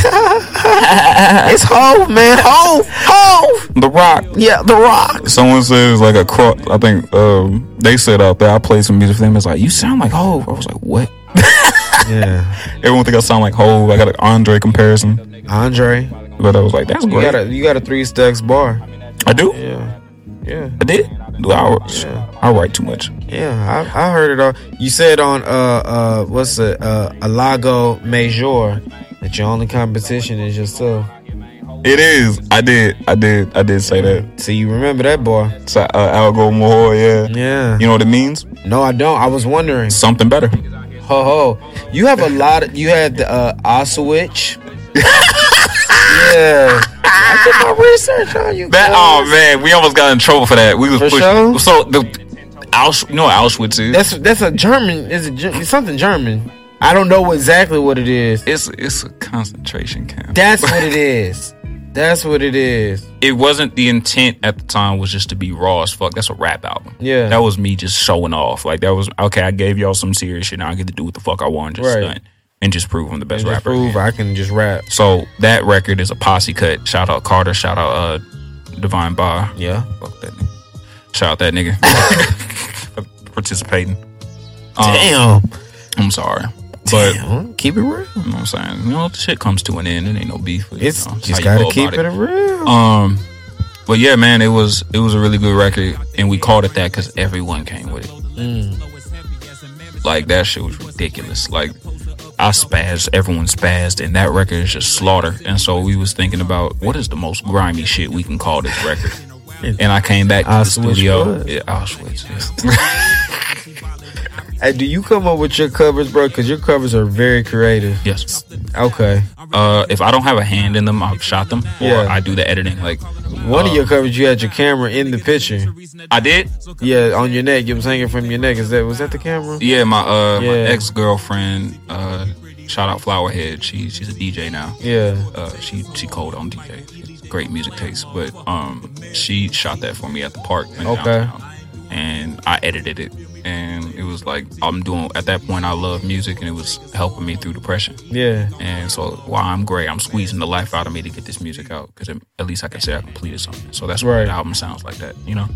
it's Hove, man. Hove, Hove. The Rock. Yeah, The Rock. Someone says like a cross. I think um, they said out there. I played some music for them. It's like you sound like Hove. I was like, what? Yeah, Everyone think I sound like Hove. I got an Andre comparison, Andre. but I was like, that's You great. got a you got a three stacks bar. I do. Yeah, yeah, I did. Do I, I write too much. yeah. I, I heard it all. You said on uh uh what's it uh Algo Mejor that your only competition is yourself. It is. I did. I did. I did say that. So you remember that boy? So, uh, Algo Mejor. Yeah. Yeah. You know what it means? No, I don't. I was wondering. Something better. Ho ho. You have a lot of you had the uh Auschwitz. yeah. I did my research on you. That. Oh man, we almost got in trouble for that. We was For pushed. sure? So the Ausch, you know what Auschwitz is? That's that's a German. Is it Ger- it's something German? I don't know exactly what it is. It's it's a concentration camp. That's what it is. That's what it is. it wasn't the intent at the time was just to be raw as fuck. That's a rap album. Yeah. That was me just showing off. Like that was okay, I gave y'all some serious shit. Now I get to do what the fuck I want, just Right. stunt and just prove I'm the best Just rapper. prove I can just rap. So that record is a posse cut. Shout out Carter, shout out uh Divine Bar. Yeah. Fuck that nigga. Shout out that nigga. for participating. Um, Damn. I'm sorry. But Damn. Keep it real. you know what I'm saying? You know, the shit comes to an end. It ain't no beef. you It's know, just gotta go keep about it real. Um, but yeah, man, it was it was a really good record, and we called it that because everyone came with it. Like that shit was ridiculous. Like I spazzed, everyone spazzed, and that record is just slaughter. And so we was thinking about what is the most grimy shit we can call this record. And I came back to the Auschwitz studio. blood. Yeah, Auschwitz. yeah. Hey, do you come up with your covers, bro? Because your covers are very creative. yes. Okay. Uh, if I don't have a hand in them, I've shot them, or Yeah. I do the editing. Like One of your covers, you had your camera in the picture. I did. Yeah, on your neck. It was hanging from your neck. Is that was that the camera? Yeah, my uh my ex girlfriend, uh, shout out Flowerhead. She she's a DJ now. Yeah. Uh, she she cold on DJ. Great music taste, but um, she shot that for me at the park. Okay. downtown. And I edited it, and it was like I'm doing. At that point, I love music, and it was helping me through depression. Yeah. And so while I'm great, I'm squeezing the life out of me to get this music out because at least I can say I completed something. So that's why Right. the album sounds like that, you know.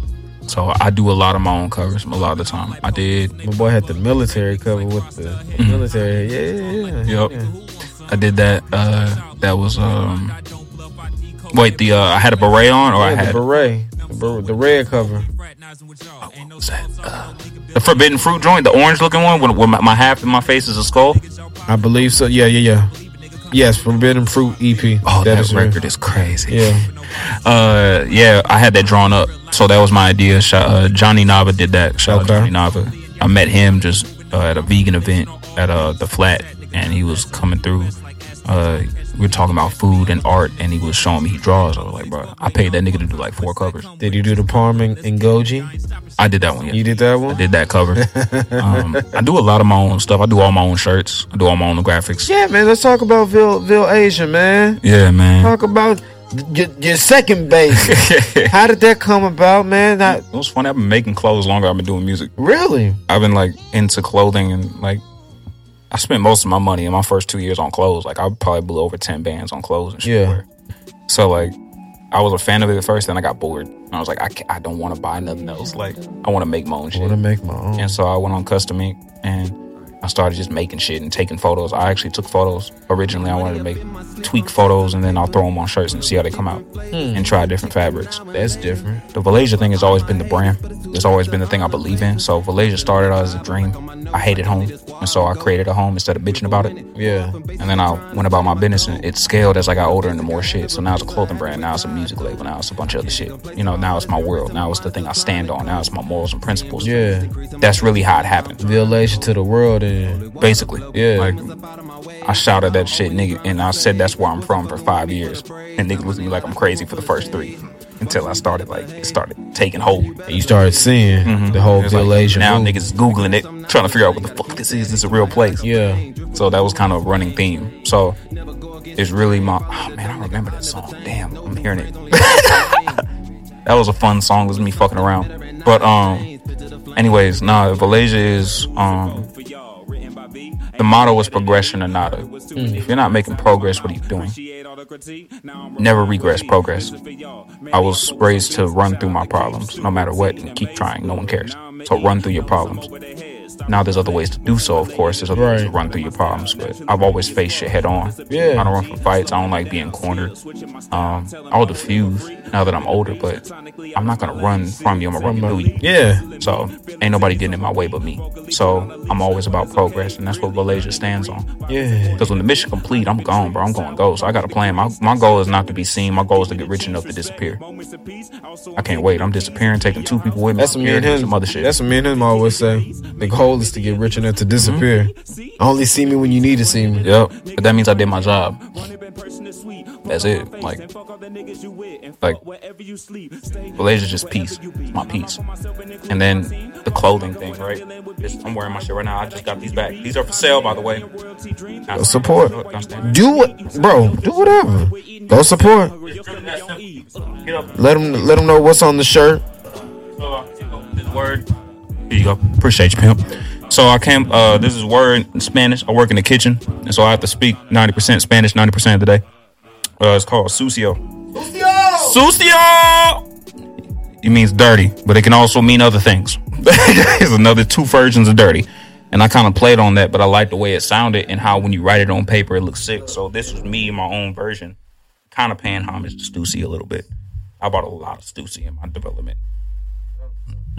So I do a lot of my own covers a lot of the time. I did My boy had the military cover with the, the military. Yeah, yeah, yeah. Mm-hmm. Yep. yeah. I did that. Uh, that was um. Wait, the uh, I had a beret on, or I had beret, the, the red cover. that? Uh, the forbidden fruit joint, the orange looking one, with, with my, my half of my face is a skull. I believe so. Yeah, yeah, yeah. Yes, Forbidden Fruit EP. Oh, that, is real. record is crazy. Yeah. Uh, yeah, I had that drawn up, so that was my idea. Uh, Johnny Nava did that. Shout Okay. out Johnny Nava. I met him just uh, at a vegan event at uh, the flat, and he was coming through. Uh, we were talking about food and art, and he was showing me he draws. I was like, bro, I paid that nigga to do like four covers. Did you do the Palm and, and Goji? I did that one. Yeah. You did that one. I did that cover. um, I do a lot of my own stuff. I do all my own shirts. I do all my own graphics. Yeah, man. Let's talk about Vil Villaysia, man. Yeah, man. Talk about your, your second base. How did that come about, man? Not It was funny. I've been making clothes longer. I've been doing music. really. I've been like into clothing and like I spent most of my money in my first two years on clothes. Like I probably blew over ten bands on clothes and shit. Yeah. So like I was a fan of it at first, then I got bored. And I was like, I, can't, I don't want to buy nothing else. Like I want to make my own I shit. want to make my own. And so I went on Custom Ink and I started just making shit and taking photos. I actually took photos. Originally, I wanted to make tweak photos and then I'll throw them on shirts and see how they come out hmm. and try different fabrics. That's different. The Villaysia thing has always been the brand. It's always been the thing I believe in. So Villaysia started out as a dream. I hated home. And so I created a home instead of bitching about it. Yeah. And then I went about my business and it scaled as I got older into more shit. So now it's a clothing brand. Now it's a music label. Now it's a bunch of other shit. You know, now it's my world. Now it's the thing I stand on. Now it's my morals and principles. Yeah. That's really how it happened. Villaysia to the world and Basically. Yeah. Like I shouted that shit, nigga, and I said that's where I'm from for five years. And nigga looked at me like I'm crazy for the first three. Until I started like it started taking hold. And you started seeing the whole It's like, Asian now move. niggas googling it, trying to figure out what the fuck this is. This is a real place. Yeah. So that was kind of a running theme. So it's really my oh man, I remember that song. Damn, I'm hearing it. that was a fun song. It was me fucking around. But um, anyways, nah, Villaysia is um. The motto is progression or nada. If you're not making progress, what are you doing? Never regress progress. I was raised to run through my problems, no matter what, and keep trying. No one cares. So run through your problems. Now there's other ways to do so, of course. There's other ways to run through your problems, but I've always faced shit head on. Yeah. I don't run from fights. I don't like being cornered. Um, I'll diffuse now that I'm older, but I'm not gonna run from you. I'm gonna run through you. Yeah. So ain't nobody getting in my way but me. So I'm always about progress, and that's what Villaysia stands on. Yeah. Because when the mission complete, I'm gone, bro. I'm going go. So I got a plan. My my goal is not to be seen. My goal is to get rich enough to disappear. I can't wait. I'm disappearing, taking two people with me. That's what me and him. Some other shit. That's what me and him always say. The goal is to get rich enough to disappear. Mm-hmm. Only see me when you need to see me. Yep. But that means I did my job. That's it. Like, like, Villaysia's just peace. It's my peace. And then the clothing thing, right? I'm wearing my shit right now. I just got these back. These are for sale, by the way. Now, Support. Do what, bro? Do whatever. Go support. Let them let them know what's on the shirt. Word. Here you go. Appreciate you, pimp. So I came. Uh, this is word in Spanish. I work in the kitchen, and so I have to speak ninety percent Spanish, ninety percent of the day. Uh, it's called sucio. Sucio. It means dirty, but it can also mean other things. There's another two versions of dirty, and I kind of played on that, but I like the way it sounded and how when you write it on paper, it looks sick. So this was me, my own version, kind of paying homage to Stussy a little bit. I bought a lot of Stussy in my development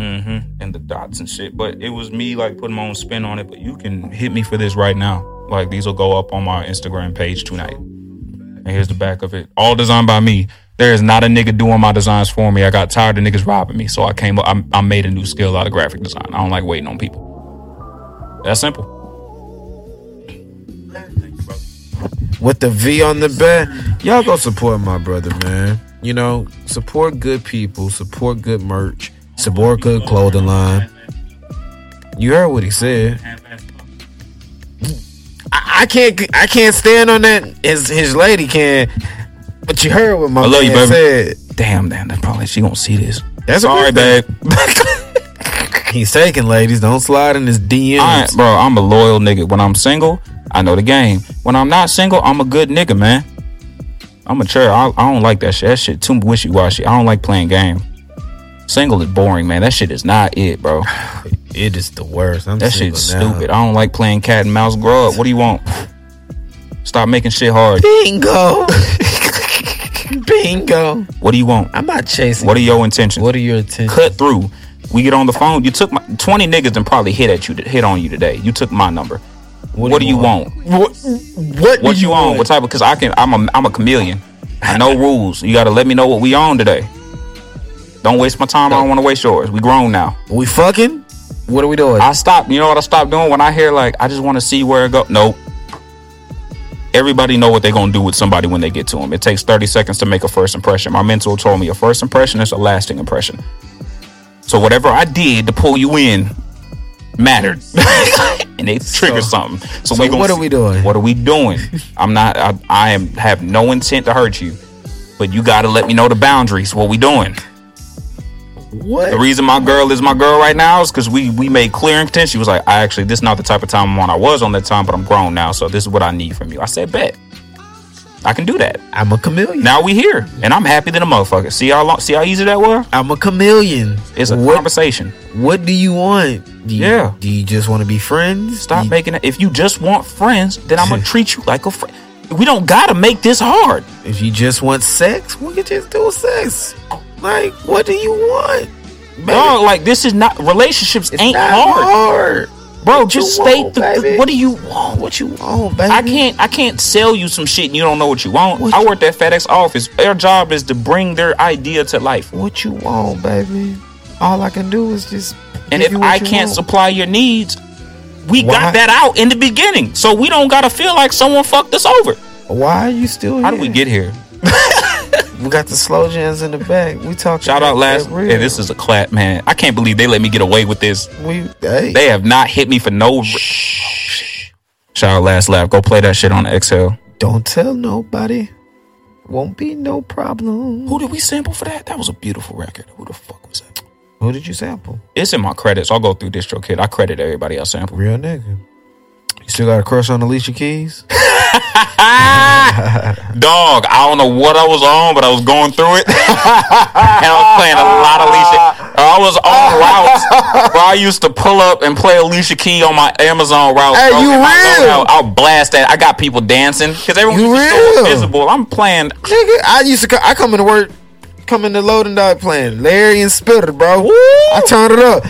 Mm-hmm. and the dots and shit. But it was me like putting my own spin on it. But you can hit me for this right now. Like these will go up on my Instagram page tonight. And here's the back of it. All designed by me. There is not a nigga doing my designs for me. I got tired of niggas robbing me, so I came up. I, I made a new skill out of graphic design. I don't like waiting on people. That's simple. with the V on the back. Y'all go support my brother, man. You know, support good people, support good merch, good clothing line. You heard what he said. I, I can't I can't stand on that his his lady can. But you heard what my I love you, baby. said. Damn, damn. That's probably she gonna see this. That's a Sorry, babe. He's taking ladies. Don't slide in his DMs. Bro, I'm a loyal nigga. When I'm single, I know the game. When I'm not single, I'm a good nigga, man. I'm mature. I, I don't like that shit. That shit too wishy washy. I don't like playing game. Single is boring, man. That shit is not it, bro. It is the worst. I'm That shit's now. stupid. I don't like playing cat and mouse. Grow up. What do you want? Stop making shit hard. Bingo. Bingo. What do you want? I'm not chasing. What are your intentions? What are your intentions? Cut through. We get on the phone. You took my 20 niggas and probably hit at you, hit on you today. You took my number. What, do you want? What? What, What do you on? What type of? Because I can. I'm a. I'm a chameleon. I know rules. You got to let me know what we on today. Don't waste my time. I don't want to waste yours. We grown now. We fucking? What are we doing? I stopped. You know what I stopped doing when I hear like I just want to see where it go. Nope. Everybody know what they're gonna do with somebody when they get to them. It takes 30 seconds to make a first impression. My mentor told me a first impression is a lasting impression. So whatever I did to pull you in mattered, and it triggered So- something. So, so we what are see- we doing? What are we doing? I'm not. I, I am have no intent to hurt you, but you got to let me know the boundaries. What we doing? What? The reason my girl is my girl right now is because we we made clear intent. She was like, I actually this is not the type of time I'm on. I was on that time, but I'm grown now, so this is what I need from you. I said, bet. I can do that. I'm a chameleon. Now we here, and I'm happy than a motherfucker. See how long, see how easy that was? I'm a chameleon. It's a what? conversation. What do you want? Do you, Yeah. Do you just want to be friends? Stop you- making it. If you just want friends, then I'm gonna treat you like a friend. We don't gotta make this hard. If you just want sex, we can just do sex. Like, what do you want? Baby, Dog, like this is not relationships it's ain't not hard, hard. bro. What Just state want, the, the- baby? what do you want? What you want? Baby. I can't I can't sell you some shit and you don't know what you want. What I you- worked at FedEx office. Their job is to bring their idea to life. What you want, baby? All I can do is just. And if I can't want. supply your needs, we Why? got that out in the beginning. So we don't gotta feel like someone fucked us over. why are you still here? How do we get here? We got the slow jams in the back. We talking. Shout out last real. this is a clap, man. I can't believe they let me get away with this. We hey. They have not hit me for no Shh. Shout out last laugh. Go play that shit on Exhale. Don't tell nobody. Won't be no problem. Who did we sample for that? That was a beautiful record. Who the fuck was that? Who did you sample? It's in my credits. I'll go through DistroKid. I credit everybody I sample. Real nigga. You still got a crush on Alicia Keys? Dog, I don't know what I was on, but I was going through it. and I was playing a lot of Alicia. I was on routes where I used to pull up and play Alicia Key on my Amazon route. Hey, bro. you know real? I'll blast that. I got people dancing because everyone You was so visible. I'm playing. Nigga, I used to. Co- I come into work, come into loading dock playing Larry and Spitter, bro. I turned it up.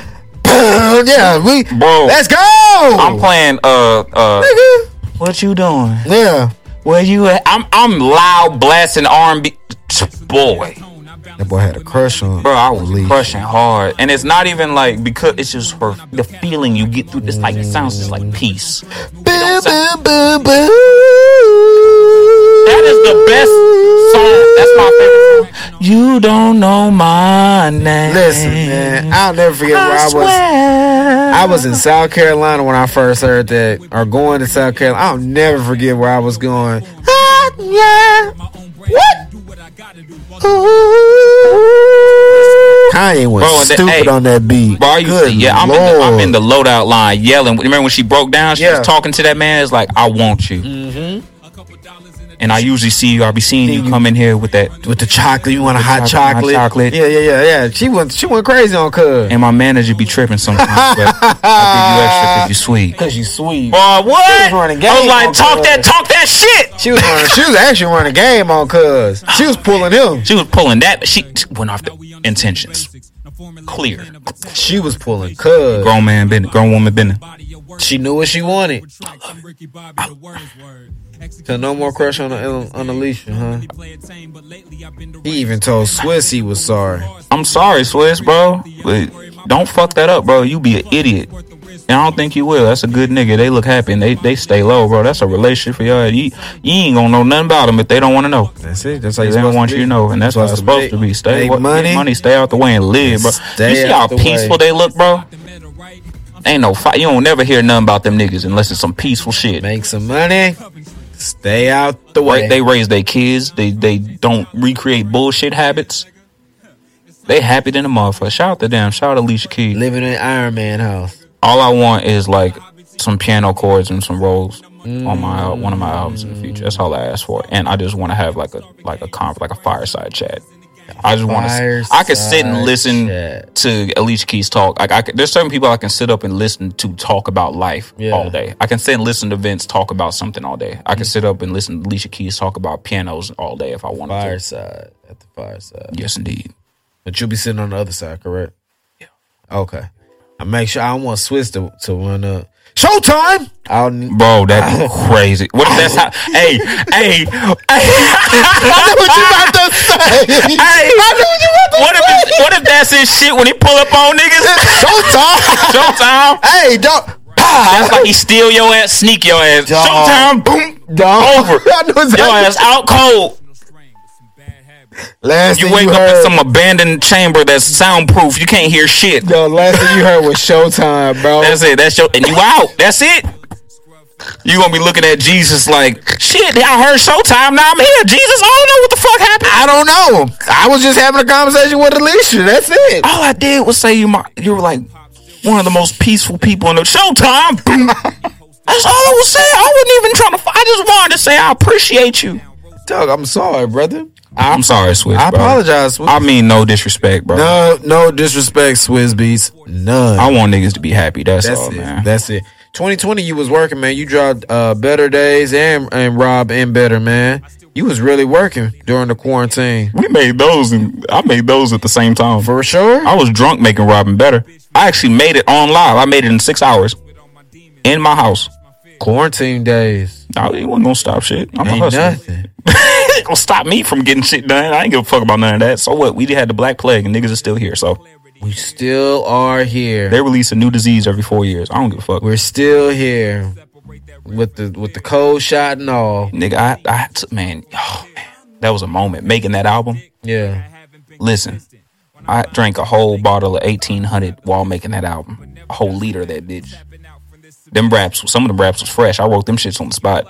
yeah, we. Bro. let's go. I'm playing. Uh, uh. Nigga. What you doing? Yeah. Where you at? I'm I'm loud blasting R&B. Boy, That boy had a crush on. bro, I was Alicia. crushing hard, and it's not even like because it's just for the feeling you get through this. Like it sounds just like peace. Boo, boo, boo, boo. That is the best You don't know my name. Listen, man, I'll never forget where I was. I was in South Carolina when I first heard that, or going to South Carolina. I'll never forget where I was going. Ah, yeah. What? Kanye went Bro, and the- stupid hey, on that beat. Bro, I used Good to, yeah, I'm in, the, I'm in the loadout line yelling. Remember when she broke down? She Yeah. was talking to that man. It's like, I want you. Mm-hmm. And I usually see you. I'll be seeing you come in here with that. with the chocolate. You want a hot chocolate, chocolate? hot chocolate. Yeah, yeah, yeah, yeah. She went, she went crazy on Cuz. And my manager be tripping sometimes. but I give you extra because you sweet. Cause you sweet. Boy, what? She was running I was like, on talk Cuz. that, talk that shit. She was running, she was actually running game on Cuz. She was pulling him. She was pulling that. But she went off the intentions. Clear. She was pulling Cuz. Grown man business. Grown woman business. She knew what she wanted. So no more crush on on Alicia, huh? He even told Swizz he was sorry. I'm sorry, Swizz, bro. But don't fuck that up, bro. You be an idiot. And I don't think you will. That's a good nigga. They look happy and they, they stay low, bro. That's a relationship for y'all. You, you ain't gonna know nothing about them if they don't want to know. That's it. That's how They don't want you to know, and that's what it's supposed to be. Stay what, money. money, stay out the way and live, bro. Stay you see how the peaceful way. they look, bro? Ain't no fight. You don't never hear nothing about them niggas unless it's some peaceful shit. Make some money. Stay out the way. Right? They raise their kids. They they don't recreate bullshit habits. They happy than a motherfucker. Shout out to them. Shout out to Alicia Keys. living in Iron Man house. All I want is like some piano chords and some rolls on my al- one of my albums in the future. That's all I ask for. And I just want to have like a like a conf like a fireside chat. I just want to. I could sit and listen chat. to Alicia Keys talk. Like I could, there's certain people I can sit up and listen to talk about life Yeah. all day. I can sit and listen to Vince talk about something all day. I can mm. sit up and listen to Alicia Keys talk about pianos all day if I want to. Fireside at the fireside. Yes, indeed. But you'll be sitting on the other side, correct? Yeah. Okay. I make sure I don't want Swizz to, to run up. Showtime! I'll Bro, that'd be crazy. What if that's how? hey, hey, hey. I know what you about to say. hey. I know what you about to What if say. it's, what if that's his shit when he pull up on niggas? Showtime! Showtime. hey, don't. That's like he steal your ass, sneak your ass. Dog. Showtime. Boom. Don't. Over. Exactly. Your ass out cold. Last You wake you up heard, in some abandoned chamber that's soundproof. You can't hear shit. Yo, last thing you heard was Showtime, bro. That's it. That's your and you out. That's it. You gonna be looking at Jesus like shit. I heard Showtime. Now I'm here. Jesus, I don't know what the fuck happened. I don't know. I was just having a conversation with Alicia. That's it. All I did was say you my you were like one of the most peaceful people in the Showtime. That's all I was saying. I wasn't even trying to. I just wanted to say I appreciate you. Doug, I'm sorry, brother. I'm sorry, Swizz. I bro. apologize. Swizz. I mean, no disrespect, bro. no, no disrespect, Swizz Beatz. None. I want niggas to be happy. That's, That's all, it. man. That's it. 2020, you was working, man. You dropped uh, Beddar Days and and Rob and Beddar, man. You was really working during the quarantine. we made those, and I made those at the same time. For sure. I was drunk making Rob and Beddar. I actually made it on live. I made it in six hours in my house. Quarantine days. Nah, he wasn't gonna stop shit. I'm a Ain't hustler. nothing. Ain't gonna stop me from getting shit done. I ain't give a fuck about none of that. So what? We had the Black Plague, and niggas are still here. So We still are here. they release a new disease every four years. I don't give a fuck. We're still here with the with the cold shot and all. Nigga, I, I man, oh man, that was a moment making that album. Yeah. Listen, I drank a whole bottle of eighteen hundred while making that album. A whole liter of that bitch. Them raps, some of them raps was fresh. I wrote them shits on the spot.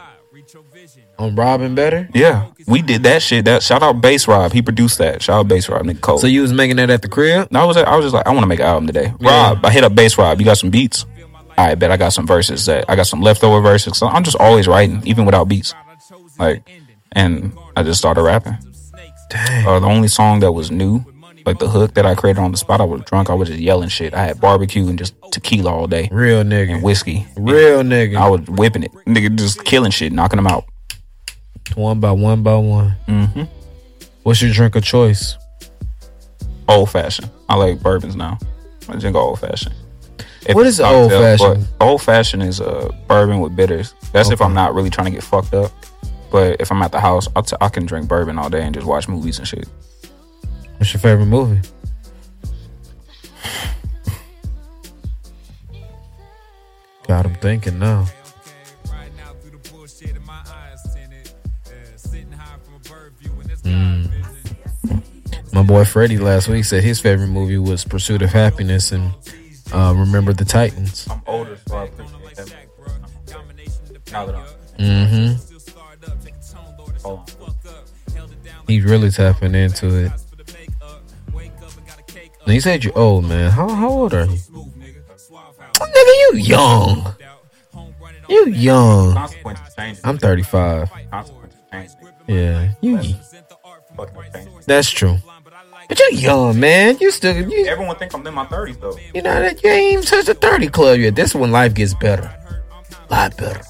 On Rob and Beddar. Yeah, we did that shit. That shout out Bass Rob. He produced that. Shout out Bass Rob, nigga cold. So you was making that at the crib? No, I was I was just like I want to make an album today. Yeah. Rob, I hit up Bass Rob. You got some beats? I bet I got some verses that I got some leftover verses. So I'm just always writing, even without beats. Like, and I just started rapping. Dang. Uh, the only song that was new, like the hook that I created on the spot, I was drunk. I was just yelling shit. I had barbecue and just tequila all day Real and nigga. whiskey. Real nigga. I was whipping it, nigga, just killing shit, knocking them out. One by one by one. hmm What's your drink of choice? Old fashioned. I like bourbons now. I drink old fashioned. What is old fashioned? Old fashioned is a bourbon with bitters. That's if I'm not really trying to get fucked up. But if I'm at the house, I'll t- I can drink bourbon all day and just watch movies and shit. What's your favorite movie? Got him thinking now. Mm. My boy Freddie last week said his favorite movie was Pursuit of Happiness and uh, Remember the Titans. I'm older, so I appreciate that. Mm-hmm. Oh. He's really tapping into it. Now, you said you're old, man. How how old are you? Oh, nigga, you young. You young. I'm 35. Yeah, you. That's true. But you're young, man. You still you, Everyone think I'm in my 30s though. you know that you ain't even touched the 30 club yet. This is when life gets better. A lot better.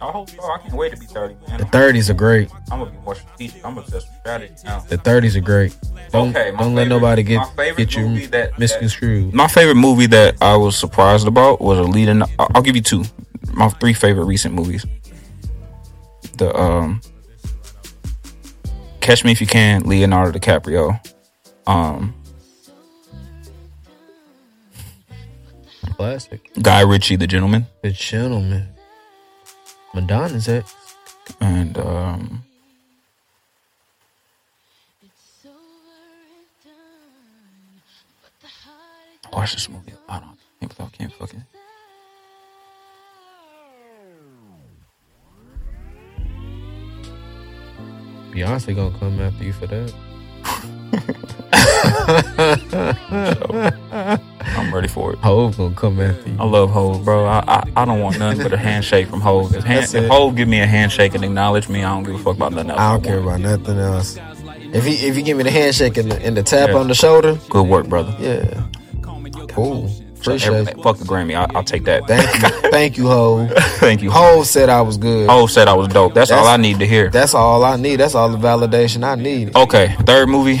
I hope so. I can't wait to be 30, man. The 30s are great. I'm gonna be more strategic. I'm obsessed with strategy now. The 30s are great. Don't Okay, don't let nobody get my favorite get you movie that- misconstrued. My favorite movie that I was surprised about was a leading. I'll I'll give you two. My three favorite recent movies. The um, Catch Me If You Can, Leonardo DiCaprio. Um, Classic. Guy Ritchie, The Gentleman, The gentleman. Madonna's ex. and um, I watched this movie. I don't. I can't, I can't fucking. Beyonce gonna come after you for that. I'm ready for it. Hove gonna come after you. I love Hove, bro. I, I I don't want nothing but a handshake from Hove. If, hand, if. Hove give me a handshake and acknowledge me, I don't give a fuck about nothing else. I don't care about nothing else. If he if you give me the handshake and the, and the tap Yeah. on the shoulder, Good work, brother. yeah, cool. Appreciate it. fuck the Grammy. I, I'll take that. Thank you, thank you, Hove. Thank you. Hove said I was good. Hove said I was dope. That's, all I need to hear. That's all I need. That's all the validation I need. Okay, third movie.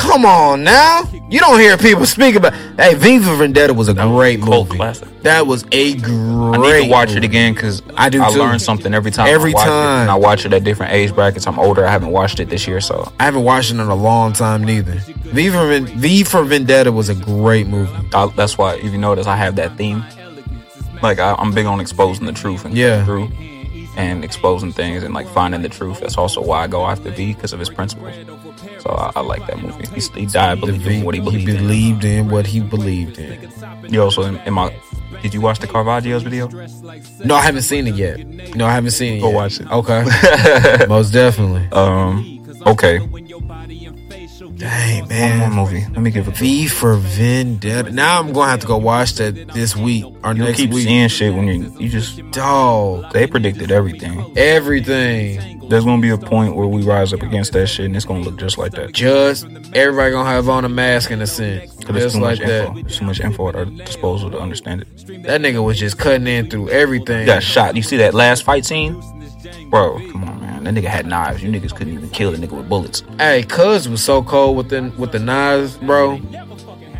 Come on now. You don't hear people speak about. Hey, V for Vendetta was a great cult movie. classic. That was a great. I need to watch movie. it again because I do I too. learn something every time. Every I watch time. It. I watch it at different age brackets. I'm older. I haven't watched it this year, so I haven't watched it in a long time neither. V for, Ven- v for Vendetta was a great movie. I, that's why. If you notice, I have that theme. Like I, I'm big on exposing the truth and Yeah. through and exposing things and like finding the truth. That's also why I go after V because of his principles. So I, I like that movie. He, he died believing what he he believed. in. believed in what he believed in. Yo, so in, in my. Did you watch the Caravaggio's video? No, I haven't seen it yet. No, I haven't seen it Go yet. watch it. Okay. Most definitely. Um. Okay. Dang, One man. more movie. Let me give a. V for Vendetta. Now I'm gonna have to go watch that this week or You next keep week. seeing shit when you you just Dog, they predicted everything. everything. There's gonna be a point where we rise up against that shit and it's gonna look just like that. Just everybody gonna have on a mask in a sense, just like that. info. There's too much info at our disposal to understand it. That nigga was just cutting in through everything. He got shot. You see that last fight scene? Bro, come on, man. That nigga had knives. You niggas couldn't even kill the nigga with bullets. Hey, Cuz was so cold with the with the knives, bro.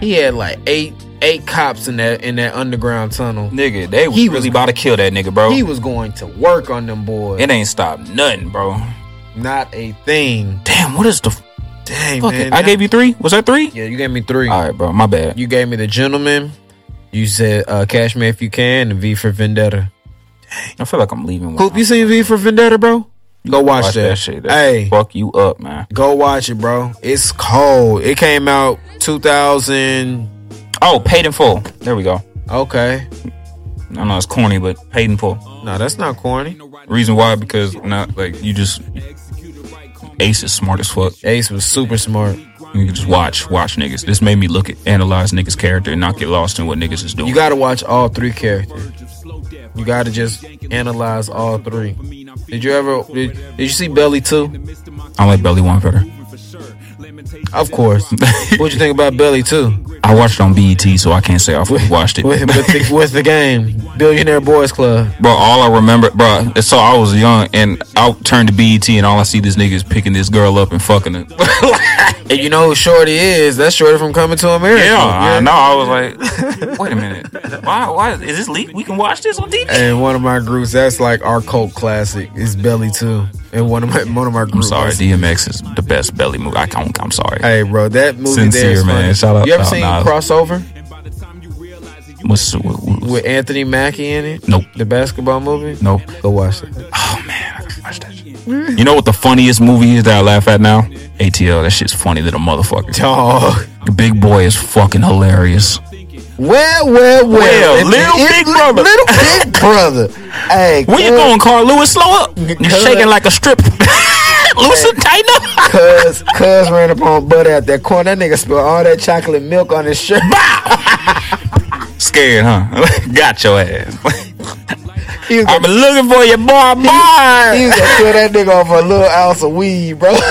He had like eight eight cops in that in that underground tunnel. Nigga, they was He really was- about to kill that nigga, bro. He was going to work on them boys. it ain't stopped nothing, bro. Not a thing. Damn, what is the f- Dang, fuck man. it? I gave you three? Was that three? Yeah, you gave me three. All right, bro. My bad. You gave me the gentleman. You said uh, Catch Me If You Can and V for Vendetta. I feel like I'm leaving. Coop, you seen V for Vendetta, bro? Go watch, Watch that. that shit. That Hey, fuck you up, man. go watch it, bro. It's cold. It came out 2000. Oh, paid in full. There we go. Okay. I know it's corny, but paid in full. No, that's not corny. Reason why? Because not like you just Ace is smart as fuck. Ace was super smart. You can just watch, watch niggas. This made me look at analyze niggas' character and not get lost in what niggas is doing. You gotta watch all three characters. You gotta just analyze all three. Did you ever? Did, did you see Belly too? I like Belly One better. Of course. What'd you think about Belly too? I watched it on BET, so I can't say I've watched it. With, with, the, with the game, Billionaire Boys Club. Bro, all I remember, bro, so I was young and I turned to BET and all I see this nigga is picking this girl up and fucking her. And you know who Shorty is? That's Shorty from Coming to America. yeah, I know. I was like, wait a minute. Why, why is this leak? We can watch this on TV? And one of my groups, that's like our cult classic, is Belly too. And one of my one of my groups. I'm groups. sorry, DMX is the best belly movie. I can't, I'm sorry. Hey, bro, that movie there Sincere, is man. funny. Shout out- You ever seen out. Crossover What's, what, what- with Anthony Mackie in it? Nope. The basketball movie. Nope. Go watch it. Oh man, I gotta watch that. You know what the funniest movie is that I laugh at now? ATL. That shit's funny than a motherfucker. Dog. The Big Boi is fucking hilarious. Well, well, well. Well, little it's big brother. Little big brother. Hey, Where you going, Carl Lewis? Slow up. You're shaking like a strip. Loosen, tighten up. Cuz, cuz ran up on Buddy at that corner. That nigga spilled all that chocolate milk on his shirt. Scared, huh? Got your ass. He I've gonna, been looking for you, boy, he boy. was gonna kill that nigga off a little ounce of weed, bro.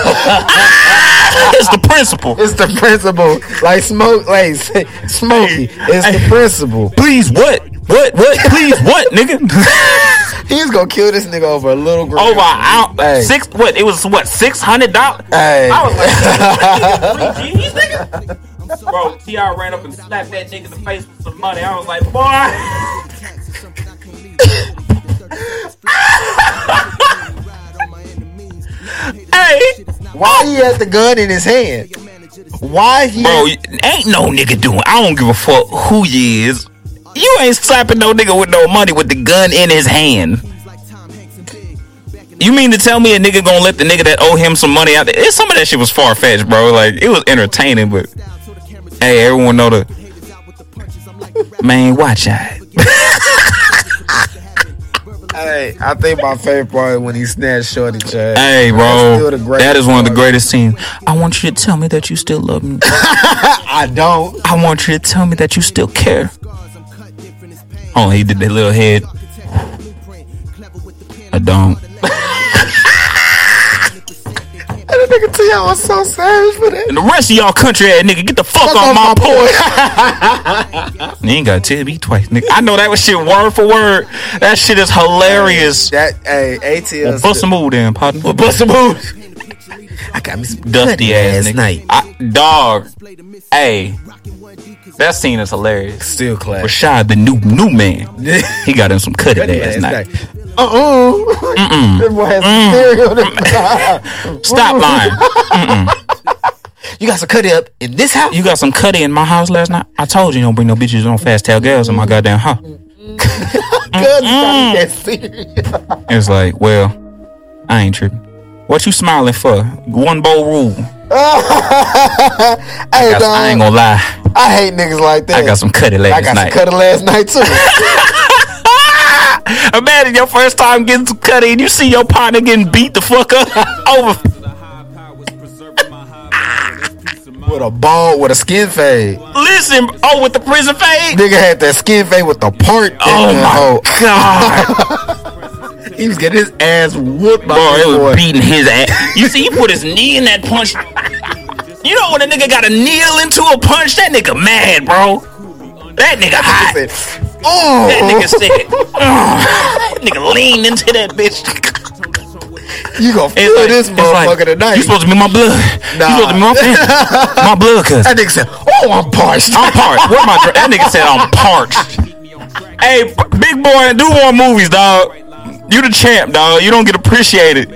It's the principle. it's the principle. Like smoke, like say, Smokey. It's the principle. Please, what? What? What? Please, what, nigga? He's gonna kill this nigga over a little girl. Over out Hey. six. What? It was what? Six hundred dollars. Hey. I was like, three G's, nigga. Bro, T.I ran up and slapped that nigga in the face with some money. I was like, boy. hey, Why he has the gun in his hand? Why he? bro, ain't no nigga doing. I don't give a fuck who he is. You ain't slapping no nigga with no money with the gun in his hand. You mean to tell me a nigga gonna let the nigga that owe him some money out there? It, some of that shit was far fetched, bro. Like it was entertaining, but hey, everyone know the man. Watch out. Hey, I think my favorite part is when he snatched Shorty Chad. Hey, bro, still the greatest that is one of the greatest scenes. I want you to tell me that you still love me. I don't. I want you to tell me that you still care. Oh, he did that little head. I don't. That nigga y'all was so savage for that. And the rest of y'all country ass nigga, get the fuck, Fuck off off my my porch. you ain't gotta tell me twice, nigga. I know that was shit word for word. That shit is hilarious. That hey, ATL. Well, bust a move then, partner. Well, bust a move. I got me some Dusty ass nigga. night. I, dog. Hey, that scene is hilarious. Still class. Rashad, the new new man, he got in some cutted ass last night. night. Uh uh has stereo. Stop lying. You got some cut up in this house? You got some cutty in my house last night. I told you, you don't bring no bitches on fast tail girls in my goddamn house. Cuz that serious. It's like, well, I ain't tripping. What you smiling for? One bowl rule. Hey, Got- I ain't gonna lie. I hate niggas like that. I got some cutty last I got night. some cut last night too. Imagine your first time getting some cutty and you see your partner getting beat the fuck up over. with a ball, with a skin fade. Listen, oh, with the prison fade. Nigga had that skin fade with the part. Oh my hole. god, He was getting his ass whooped by bro, this it was boy. beating his ass. You see, he put his knee in that punch. You know when a nigga got to kneel into a punch, that nigga mad, bro. That nigga hot. He said, "Oh." That nigga oh. said, "Ugh." that nigga leaned into that bitch. you gonna feel It's like- this it's like, motherfucker tonight. You supposed to be my blood. Nah. You supposed to be my family. my blood cousin. that nigga said, "Oh, I'm parched." I'm parched. Where my dr- that nigga said I'm parched. Hey, Big Boi, do more movies, dog. You the champ, dog. You don't get appreciated.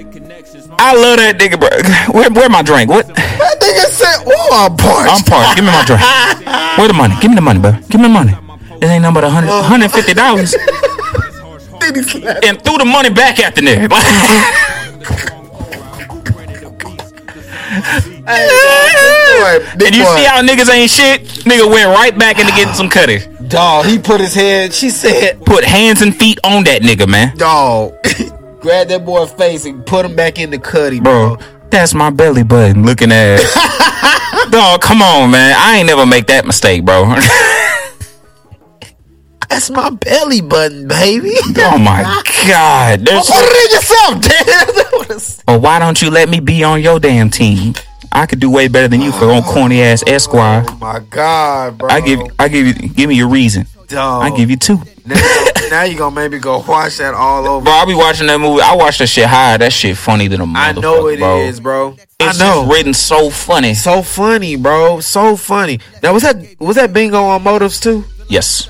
I love that nigga, bro. Where, where my drink? What? That nigga said, "Oh, I'm parched." I'm parched. Give me my drink. Where the money? Give me the money, bro. Give me the money. It ain't nothing but a hundred, uh-huh. hundred fifty dollars, Then he slapped. and threw the money back at the nigga. Boy, big and you boy. see how niggas ain't shit? Nigga went right back into getting some cutty. Dog, he put his head. She said, Put hands and feet on that nigga, man. "Dog." Grab that boy's face and put him back in the cutty, Bro, bro. that's my belly button looking at. Dog, come on, man. I ain't never make that mistake, bro. That's my belly button, baby. oh my god. There's Put it in yourself, damn. well, why don't you let me be on your damn team? I could do way better than you oh, for on corny ass Esquire. Oh my god, bro. I give I give you give me your reason. Dog. I give you two. now, now you gonna maybe go watch that all over. Bro, I'll be watching that movie. I watch that shit high. That shit funny than a motherfucker, I know it is, bro. bro. It's I know. written so funny. so funny, bro. So funny. Now was that was that bingo on motives too? Yes.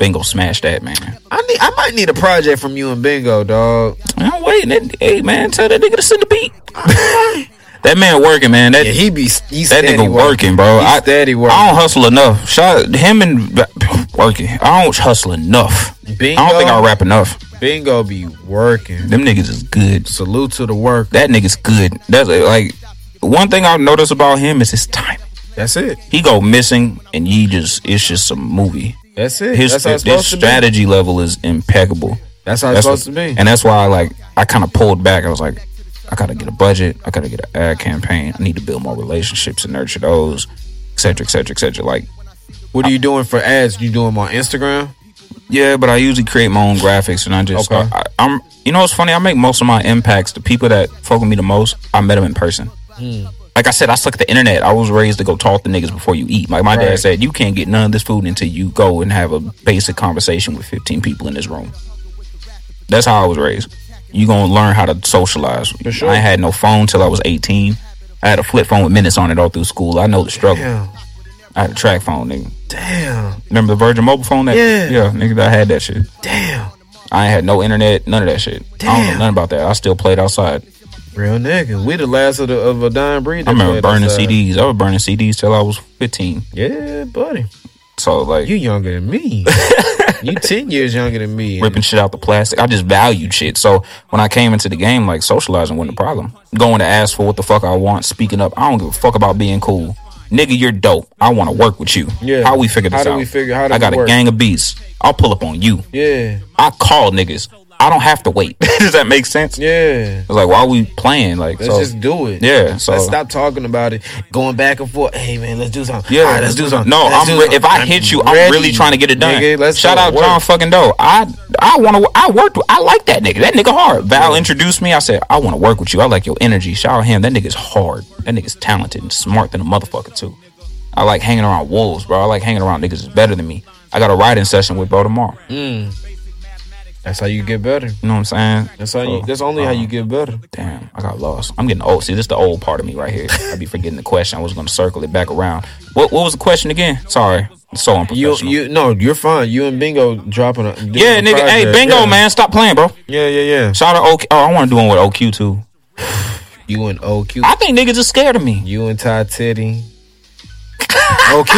Bingo smash that, man. I need I might need a project from you and Bingo, dog. I'm waiting. Hey, man, tell that nigga to send the beat. That man working, man. That Yeah, he be that nigga working, bro. He's I, steady working. I don't hustle enough. Shot him and working. I don't hustle enough. Bingo, I don't think I rap enough. Bingo be working. Them niggas is good. Salute to the work. That nigga's good. That's like one thing I've noticed about him is his time. That's it. He go missing and he just it's just a movie. That's it. His That's his supposed to be. strategy level is impeccable. That's how it's That's supposed what- to be. And that's why I like I kind of pulled back. I was like, I gotta get a budget. I gotta get an ad campaign. I need to build more relationships and nurture those, etc., etc., et cetera, et cetera. Like, What are you doing for ads? You doing them on Instagram? yeah, but I usually create my own graphics and I just, Okay. I, I'm, you know, what's funny? I make most of my impacts. The people that fuck with me the most, I met them in person. Hmm. Like I said, I suck at the internet. I was raised to go talk to niggas before you eat. Like my Right. dad said, you can't get none of this food until you go and have a basic conversation with 15 people in this room. That's how I was raised. You gonna learn how to socialize. sure. I ain't had no phone till I was 18. I had a flip phone with minutes on it all through school. I know the struggle. Damn. I had a track phone, nigga. Damn. Remember the Virgin mobile phone? That Yeah. yeah, nigga. I had that shit. Damn. I ain't had no internet, none of that shit. I don't know Damn. nothing about that. I still played outside. Real nigga. We the last of the of a dying breed. I remember burning outside. CDs. I was burning CDs till I was 15. Yeah, buddy. So like You younger than me. you ten years younger than me. ripping shit out the plastic. I just valued shit. So when I came into the game, like socializing wasn't a problem. Going to ask for what the fuck I want, speaking up. I don't give a fuck about being cool. Nigga, you're dope. I want to work with you. Yeah. How we figure this out? How do out? we figure- how do I got a work? gang of beats. I'll pull up on you. Yeah. I call niggas. I don't have to wait. Does that make sense? Yeah. It's like why are we playing? Like Let's so, just do it. Yeah, so- let's stop talking about it, going back and forth. Hey man, let's do something. Yeah, right, let's do something. No, Let's I'm. Re- something. if I hit you, I'm ready, really trying to get it done. Nigga, let's Shout out work. John fucking Doe. I I want to. I worked. With, I like that nigga. That nigga hard. Val introduced me. I said I want to work with you. I like your energy. Shout out him. That nigga's hard. That nigga's talented and smart than a motherfucker too. I like hanging around wolves, bro. I like hanging around niggas that's better than me. I got a writing session with bro tomorrow. Mm. That's how you get better. You know what I'm saying? That's how you. Oh, that's only how you oh. get better. Damn, I got lost. I'm getting old. See, this is the old part of me right here. I be forgetting the question. I was going to circle it back around. What What was the question again? Sorry, so You, unprofessional. you, no, you're fine. You and Bingo dropping a yeah, nigga. Hey, bingo, Yeah. man. Stop playing, bro. Yeah, yeah, yeah. Shout out OQ. Oh, I want to do one with OQ too. You and OQ. I think niggas are scared of me. You and Ty Titty. OQ,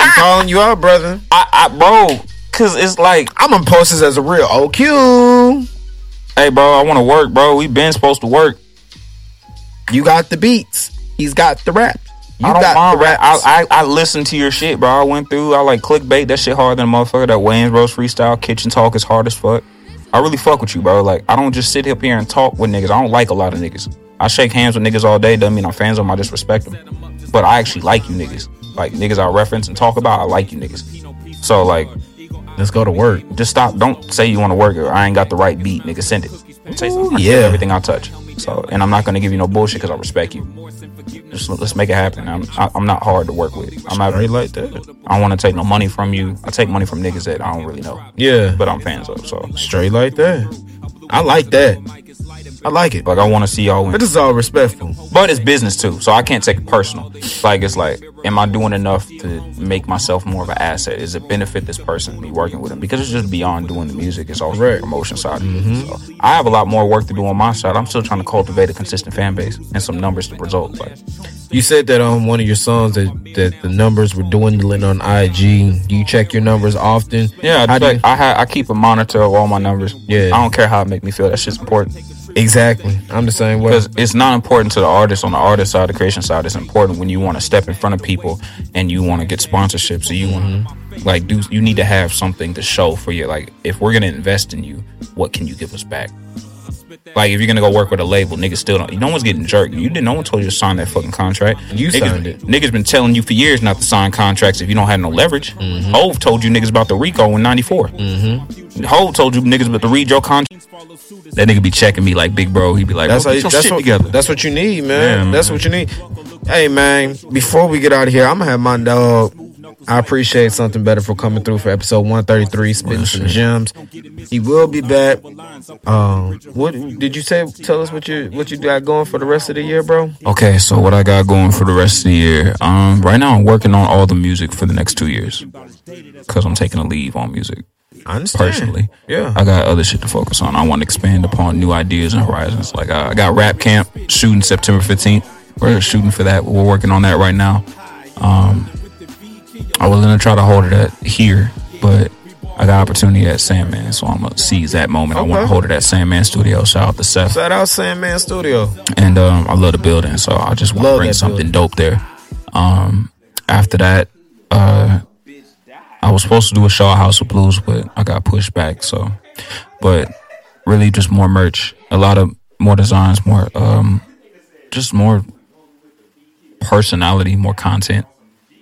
I'm calling you out, brother. I, I, bro, cause it's like, I'm gonna post this as a real OQ. hey, bro, I want to work, bro. We been supposed to work. You got the beats. He's got the rap. You I don't got mind the rap. I, I I listened to your shit, bro. I went through. I like clickbait. That shit harder than a motherfucker. That Wayne's Rose freestyle kitchen talk is hard as fuck. I really fuck with you, bro. Like I don't just sit up here and talk with niggas. I don't like a lot of niggas. I shake hands with niggas all day. Doesn't mean I'm fans of them. I just respect them. But I actually like you niggas. Like niggas I reference and talk about. I like you niggas. So like, Let's go to work. just stop. Don't say you want to work. Or I ain't got the right beat, nigga. Send it. Something. Yeah. everything I touch. So and I'm not gonna give you no bullshit because I respect you. Just let's make it happen. I'm I, I'm not hard to work with. I'm not Right like that. I don't want to take no money from you. I take money from niggas that I don't really know, Yeah, but I'm fans of. So straight like that. I like that. I like it. like I want to see y'all win. But this is all respectful. But it's business too, so I can't take it personal. Like it's like, am I doing enough to make myself more of an asset? Is it benefit this person me working with them? Because it's just beyond doing the music. It's also the promotion side. It. Mm-hmm. So I have a lot more work to do on my side. I'm still trying to cultivate a consistent fan base and some numbers to result. Like You said that on one of your songs that, that the numbers were dwindling on IG. Do you check your numbers often? yeah, I, do I ha- I keep a monitor of all my numbers. Yeah. I don't care how it make me feel. That shit's important. Exactly. I'm the same way. because it's not important to the artist on the artist side, the creation side. It's important when you want to step in front of people and you want to get sponsorships. So you want to mm-hmm. like do. You need to have something to show for you. Like if we're gonna invest in you, what can you give us back? Like if you're gonna go work with a label, niggas still don't. No one's getting jerked. You didn't. No one told you to sign that fucking contract. You niggas, signed it. Niggas been telling you for years not to sign contracts if you don't have no leverage. Mm-hmm. Hove told you niggas about the RICO in '94. Mm-hmm. Hove told you niggas about to read your contract. That nigga be checking me like big bro. He be like, That's "Bro, how. get your That's what. together. That's what you need, man. Yeah, That's what you need. Hey man, before we get out of here, I'm gonna have my dog. I appreciate Sumthing Beddar for coming through for episode 133, spitting some gems. He will be back. Um, what did you say? Tell us what you what you got going for the rest of the year, bro. Okay, so what I got going for the rest of the year? Um, right now I'm working on all the music for the next two years because I'm taking a leave on music. I understand. personally. Yeah. I got other shit to focus on. I want to expand upon new ideas and horizons. Like uh, I got rap camp shooting September 15th. We're shooting for that. We're working on that right now. Um, I was gonna try to hold it at here, but I got opportunity at Sandman, so I'm gonna seize that moment. I want to hold it at Sandman Studio. Shout out to Seth, Shout out Sandman Studio. and um, I love the building, so I just want to bring something building. dope there. Um, after that, uh, I was supposed to do a show at House of Blues, but I got pushed back. So, but really, just more merch, a lot of more designs, more, um, just more personality, more content.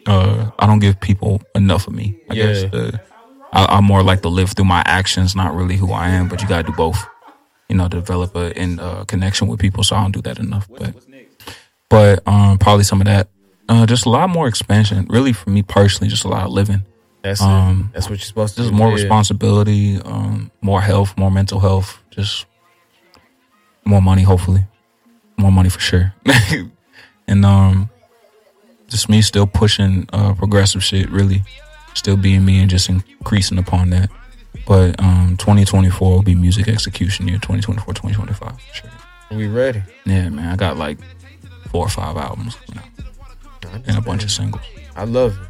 Uh, I don't give people enough of me. I guess uh, I, I'm more like to live through my actions, not really who I am. But you gotta do both. You know, develop a in uh, connection with people. So I don't do that enough. But but um, probably some of that. Uh, just a lot more expansion. Really, for me personally, just a lot of living. That's Um, it. That's what you're supposed to Just do. more Yeah. responsibility, um, more health, more mental health, just more money, hopefully. More money for sure. and um just me still pushing uh progressive shit, really. Still being me and just increasing upon that. But um 2024 will be music execution year, 2024, 2025. Sure. We ready. Yeah, man. I got like four or five albums you know, and a bunch of singles. I love it.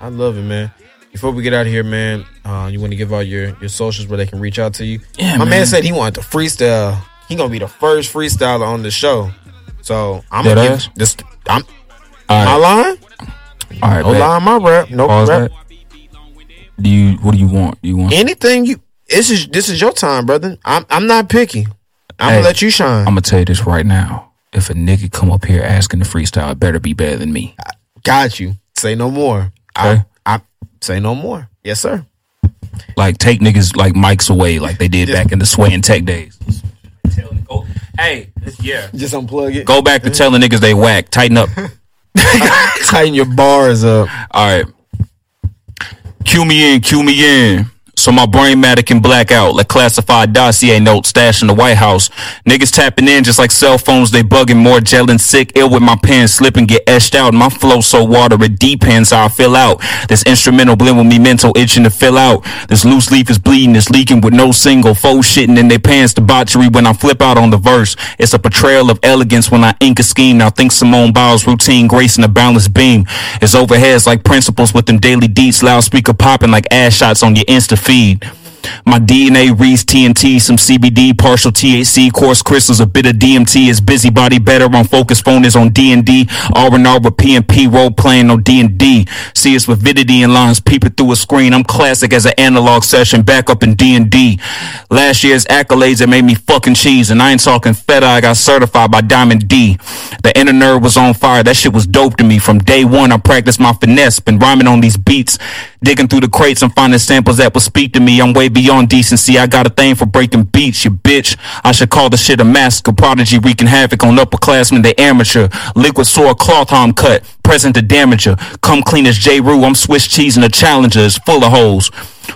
I love it, man. Before we get out of here, man, uh, you want to give out your, your socials where they can reach out to you? Yeah, My man. man. said he wanted to freestyle. He gonna be the first freestyler on the show. So I'm Dead gonna ass? give this. I'm All my right, line. all right, No bet. line, my rap. No Pause rap. that. Do you what do you want? You want Anything you. This is this is your time, brother. I'm I'm not picky. I'm Hey, gonna let you shine. I'm gonna tell you this right now. If a nigga come up here asking to freestyle, it better be better than me. I Got you. Say no more. Okay. I, I say no more. Yes, sir. Like take niggas like mics away, like they did back in the sway and tech days. Hey, yeah. Just unplug it. Go back to telling niggas they whack. Tighten up. Tighten your bars up. All right. Cue me in, cue me in. So my brain matter can black out like classified dossier notes stashed in the White House. Niggas tapping in just like cell phones, they bugging more gelling sick, ill with my pen, slip and get etched out. My flow so water, it depends how I fill out. This instrumental blend with me mental itching to fill out. This loose leaf is bleeding, it's leaking with no single. foe shitting in their pants, debauchery when I flip out on the verse. It's a portrayal of elegance when I ink a scheme. Now think Simone Biles routine, grace gracing a balanced beam. It's overheads like principles with them daily deets, loudspeaker popping like ass shots on your Insta feed feed. My DNA reads TNT, some CBD, partial THC, coarse crystals, a bit of DMT. Is busybody better on focus? Phone is on D&D. R&R with PNP, role playing on D&D. See us with vidity and lines peeping through a screen. I'm classic as an analog session, back up in D&D. Last year's accolades that made me fucking cheese, and I ain't talking feta. I got certified by Diamond D. The inner nerve was on fire. That shit was dope to me. From day one, I practiced my finesse, been rhyming on these beats, digging through the crates and finding samples that will speak to me. I'm way beyond decency. I got a thing for breaking beats, you bitch. I should call the shit a mask. massacre. Prodigy wreaking havoc on upperclassmen, they amateur. Liquid sword cloth arm cut, present to damager. Come clean as J. Rue, I'm Swiss cheese and the challenger is full of hoes.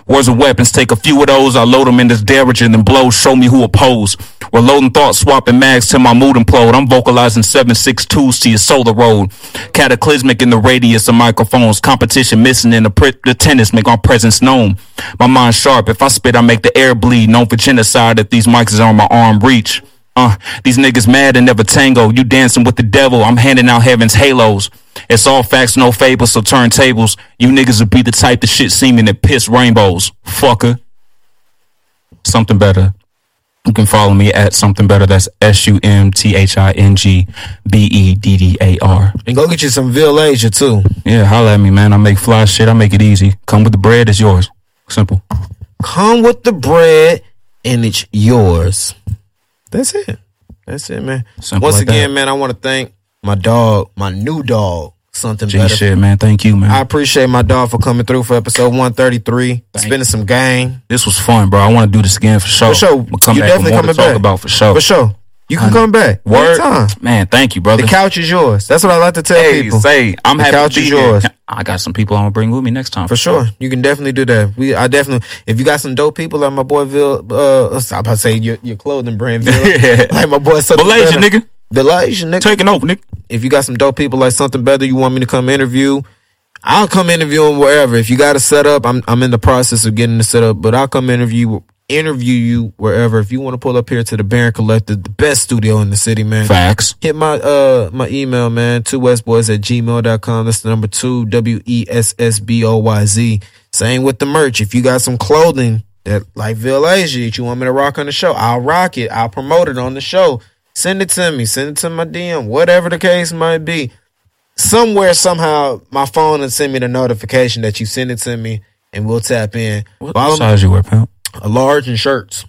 Words and weapons, take a few of those, I load them in this derringer and then blow, show me who oppose. We're loading thoughts, swapping mags till my mood implode. I'm vocalizing 762s to your solar road. Cataclysmic in the radius of microphones. Competition missing in the, the tennis, make my presence known. My mind sharp, if I spit, I make the air bleed. Known for genocide if these mics is on my arm reach. Uh, these niggas mad and never tango. You dancing with the devil. I'm handing out heaven's halos. It's all facts, no fables, so turn tables. You niggas will be the type of shit seeming that piss rainbows. Fucker. Sumthing Beddar. You can follow me at Sumthing Beddar. That's S U M T H I N G B E D D A R. And go get you some Villaysia too. Yeah, holla at me, man. I make fly shit. I make it easy. Come with the bread. It's yours. Simple. Come with the bread and it's yours. That's it. That's it, man. Simple Once like again, that. man, I want to thank my dog, my new dog, something G better. shit, man. Thank you, man. I appreciate my dog for coming through for episode 133, spending some game. this was fun, bro. I want to do this again for sure. For sure. We'll come You back definitely coming talk back. about for sure. For sure. You can come back. Word, Anytime. man. Thank you, brother. The couch is yours. That's what I like to tell hey, people. say I'm The happy couch to be is here. yours. I got some people I'm gonna bring with me next time For sure, you can definitely do that. We, I definitely. If you got some dope people like my boy Bill, uh, I'm about to say your your clothing brand, Bill, like my boy something Malaysia, better. Nigga, Malaysia, nigga. taking over, nigga. if you got some dope people like Sumthing Beddar, you want me to come interview, I'll come interview them wherever. If you got a setup, I'm I'm in the process of getting the setup, but I'll come interview interview you wherever. If you want to pull up here to the Barron Collective, the best studio in the city, man. Facts. Hit my uh my email, man, two westboys at gmail.com. That's the number two, W E S S B O Y Z. Same with the merch. If you got some clothing that like Villaysia that you want me to rock on the show, I'll rock it. I'll promote it on the show. Send it to me. Send it to my DM. Whatever the case might be. Somewhere, somehow, my phone will send me the notification that you send it to me and we'll tap in. What Follow me. size you wear, pimp? A large and shirts.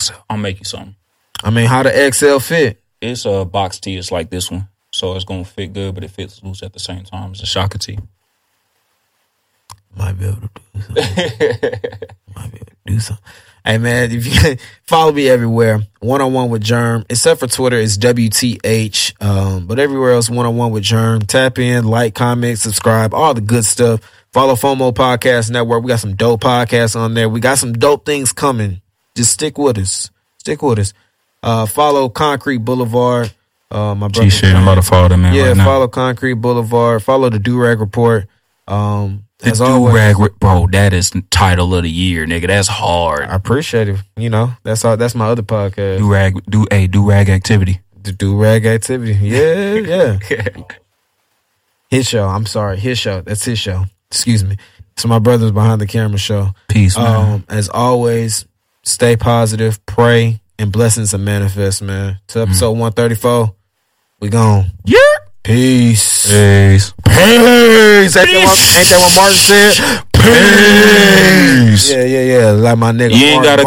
XL. I'll make you something. I mean, how the XL fit? It's a box tee. It's like this one, so it's gonna fit good, but it fits loose at the same time. It's a shocker tee. Might be able to do something. Might be able to do something. Hey man, if you follow me everywhere, one on one with Jerm, except for Twitter, it's WTH. Um, but everywhere else, one on one with Jerm. Tap in, like, comment, subscribe, all the good stuff. Follow FOMO Podcast Network. We got some dope podcasts on there. We got some dope things coming. Just stick with us. Stick with us. Uh, follow Concrete Boulevard. Uh, my brother. G shit. I'm about to follow that man Yeah, right follow Concrete Boulevard. Follow the Durag Report. Um, as always, do-rag, bro. That is title of the year, nigga. That's hard. I appreciate it. You know, that's all. That's my other podcast, Do rag, do a do rag activity. the Durag Activity. Yeah, yeah. his show. I'm sorry, his show. That's his show. Excuse me. So my brother's behind the camera show. Peace, man. Um, as always, stay positive, pray, and blessings and manifest, man. To episode 134, we gone. yeah. Peace. Peace. Peace. Ain't that, what, ain't that what Martin said? Peace. Yeah, yeah, yeah. Like my nigga. You ain't Martin. gotta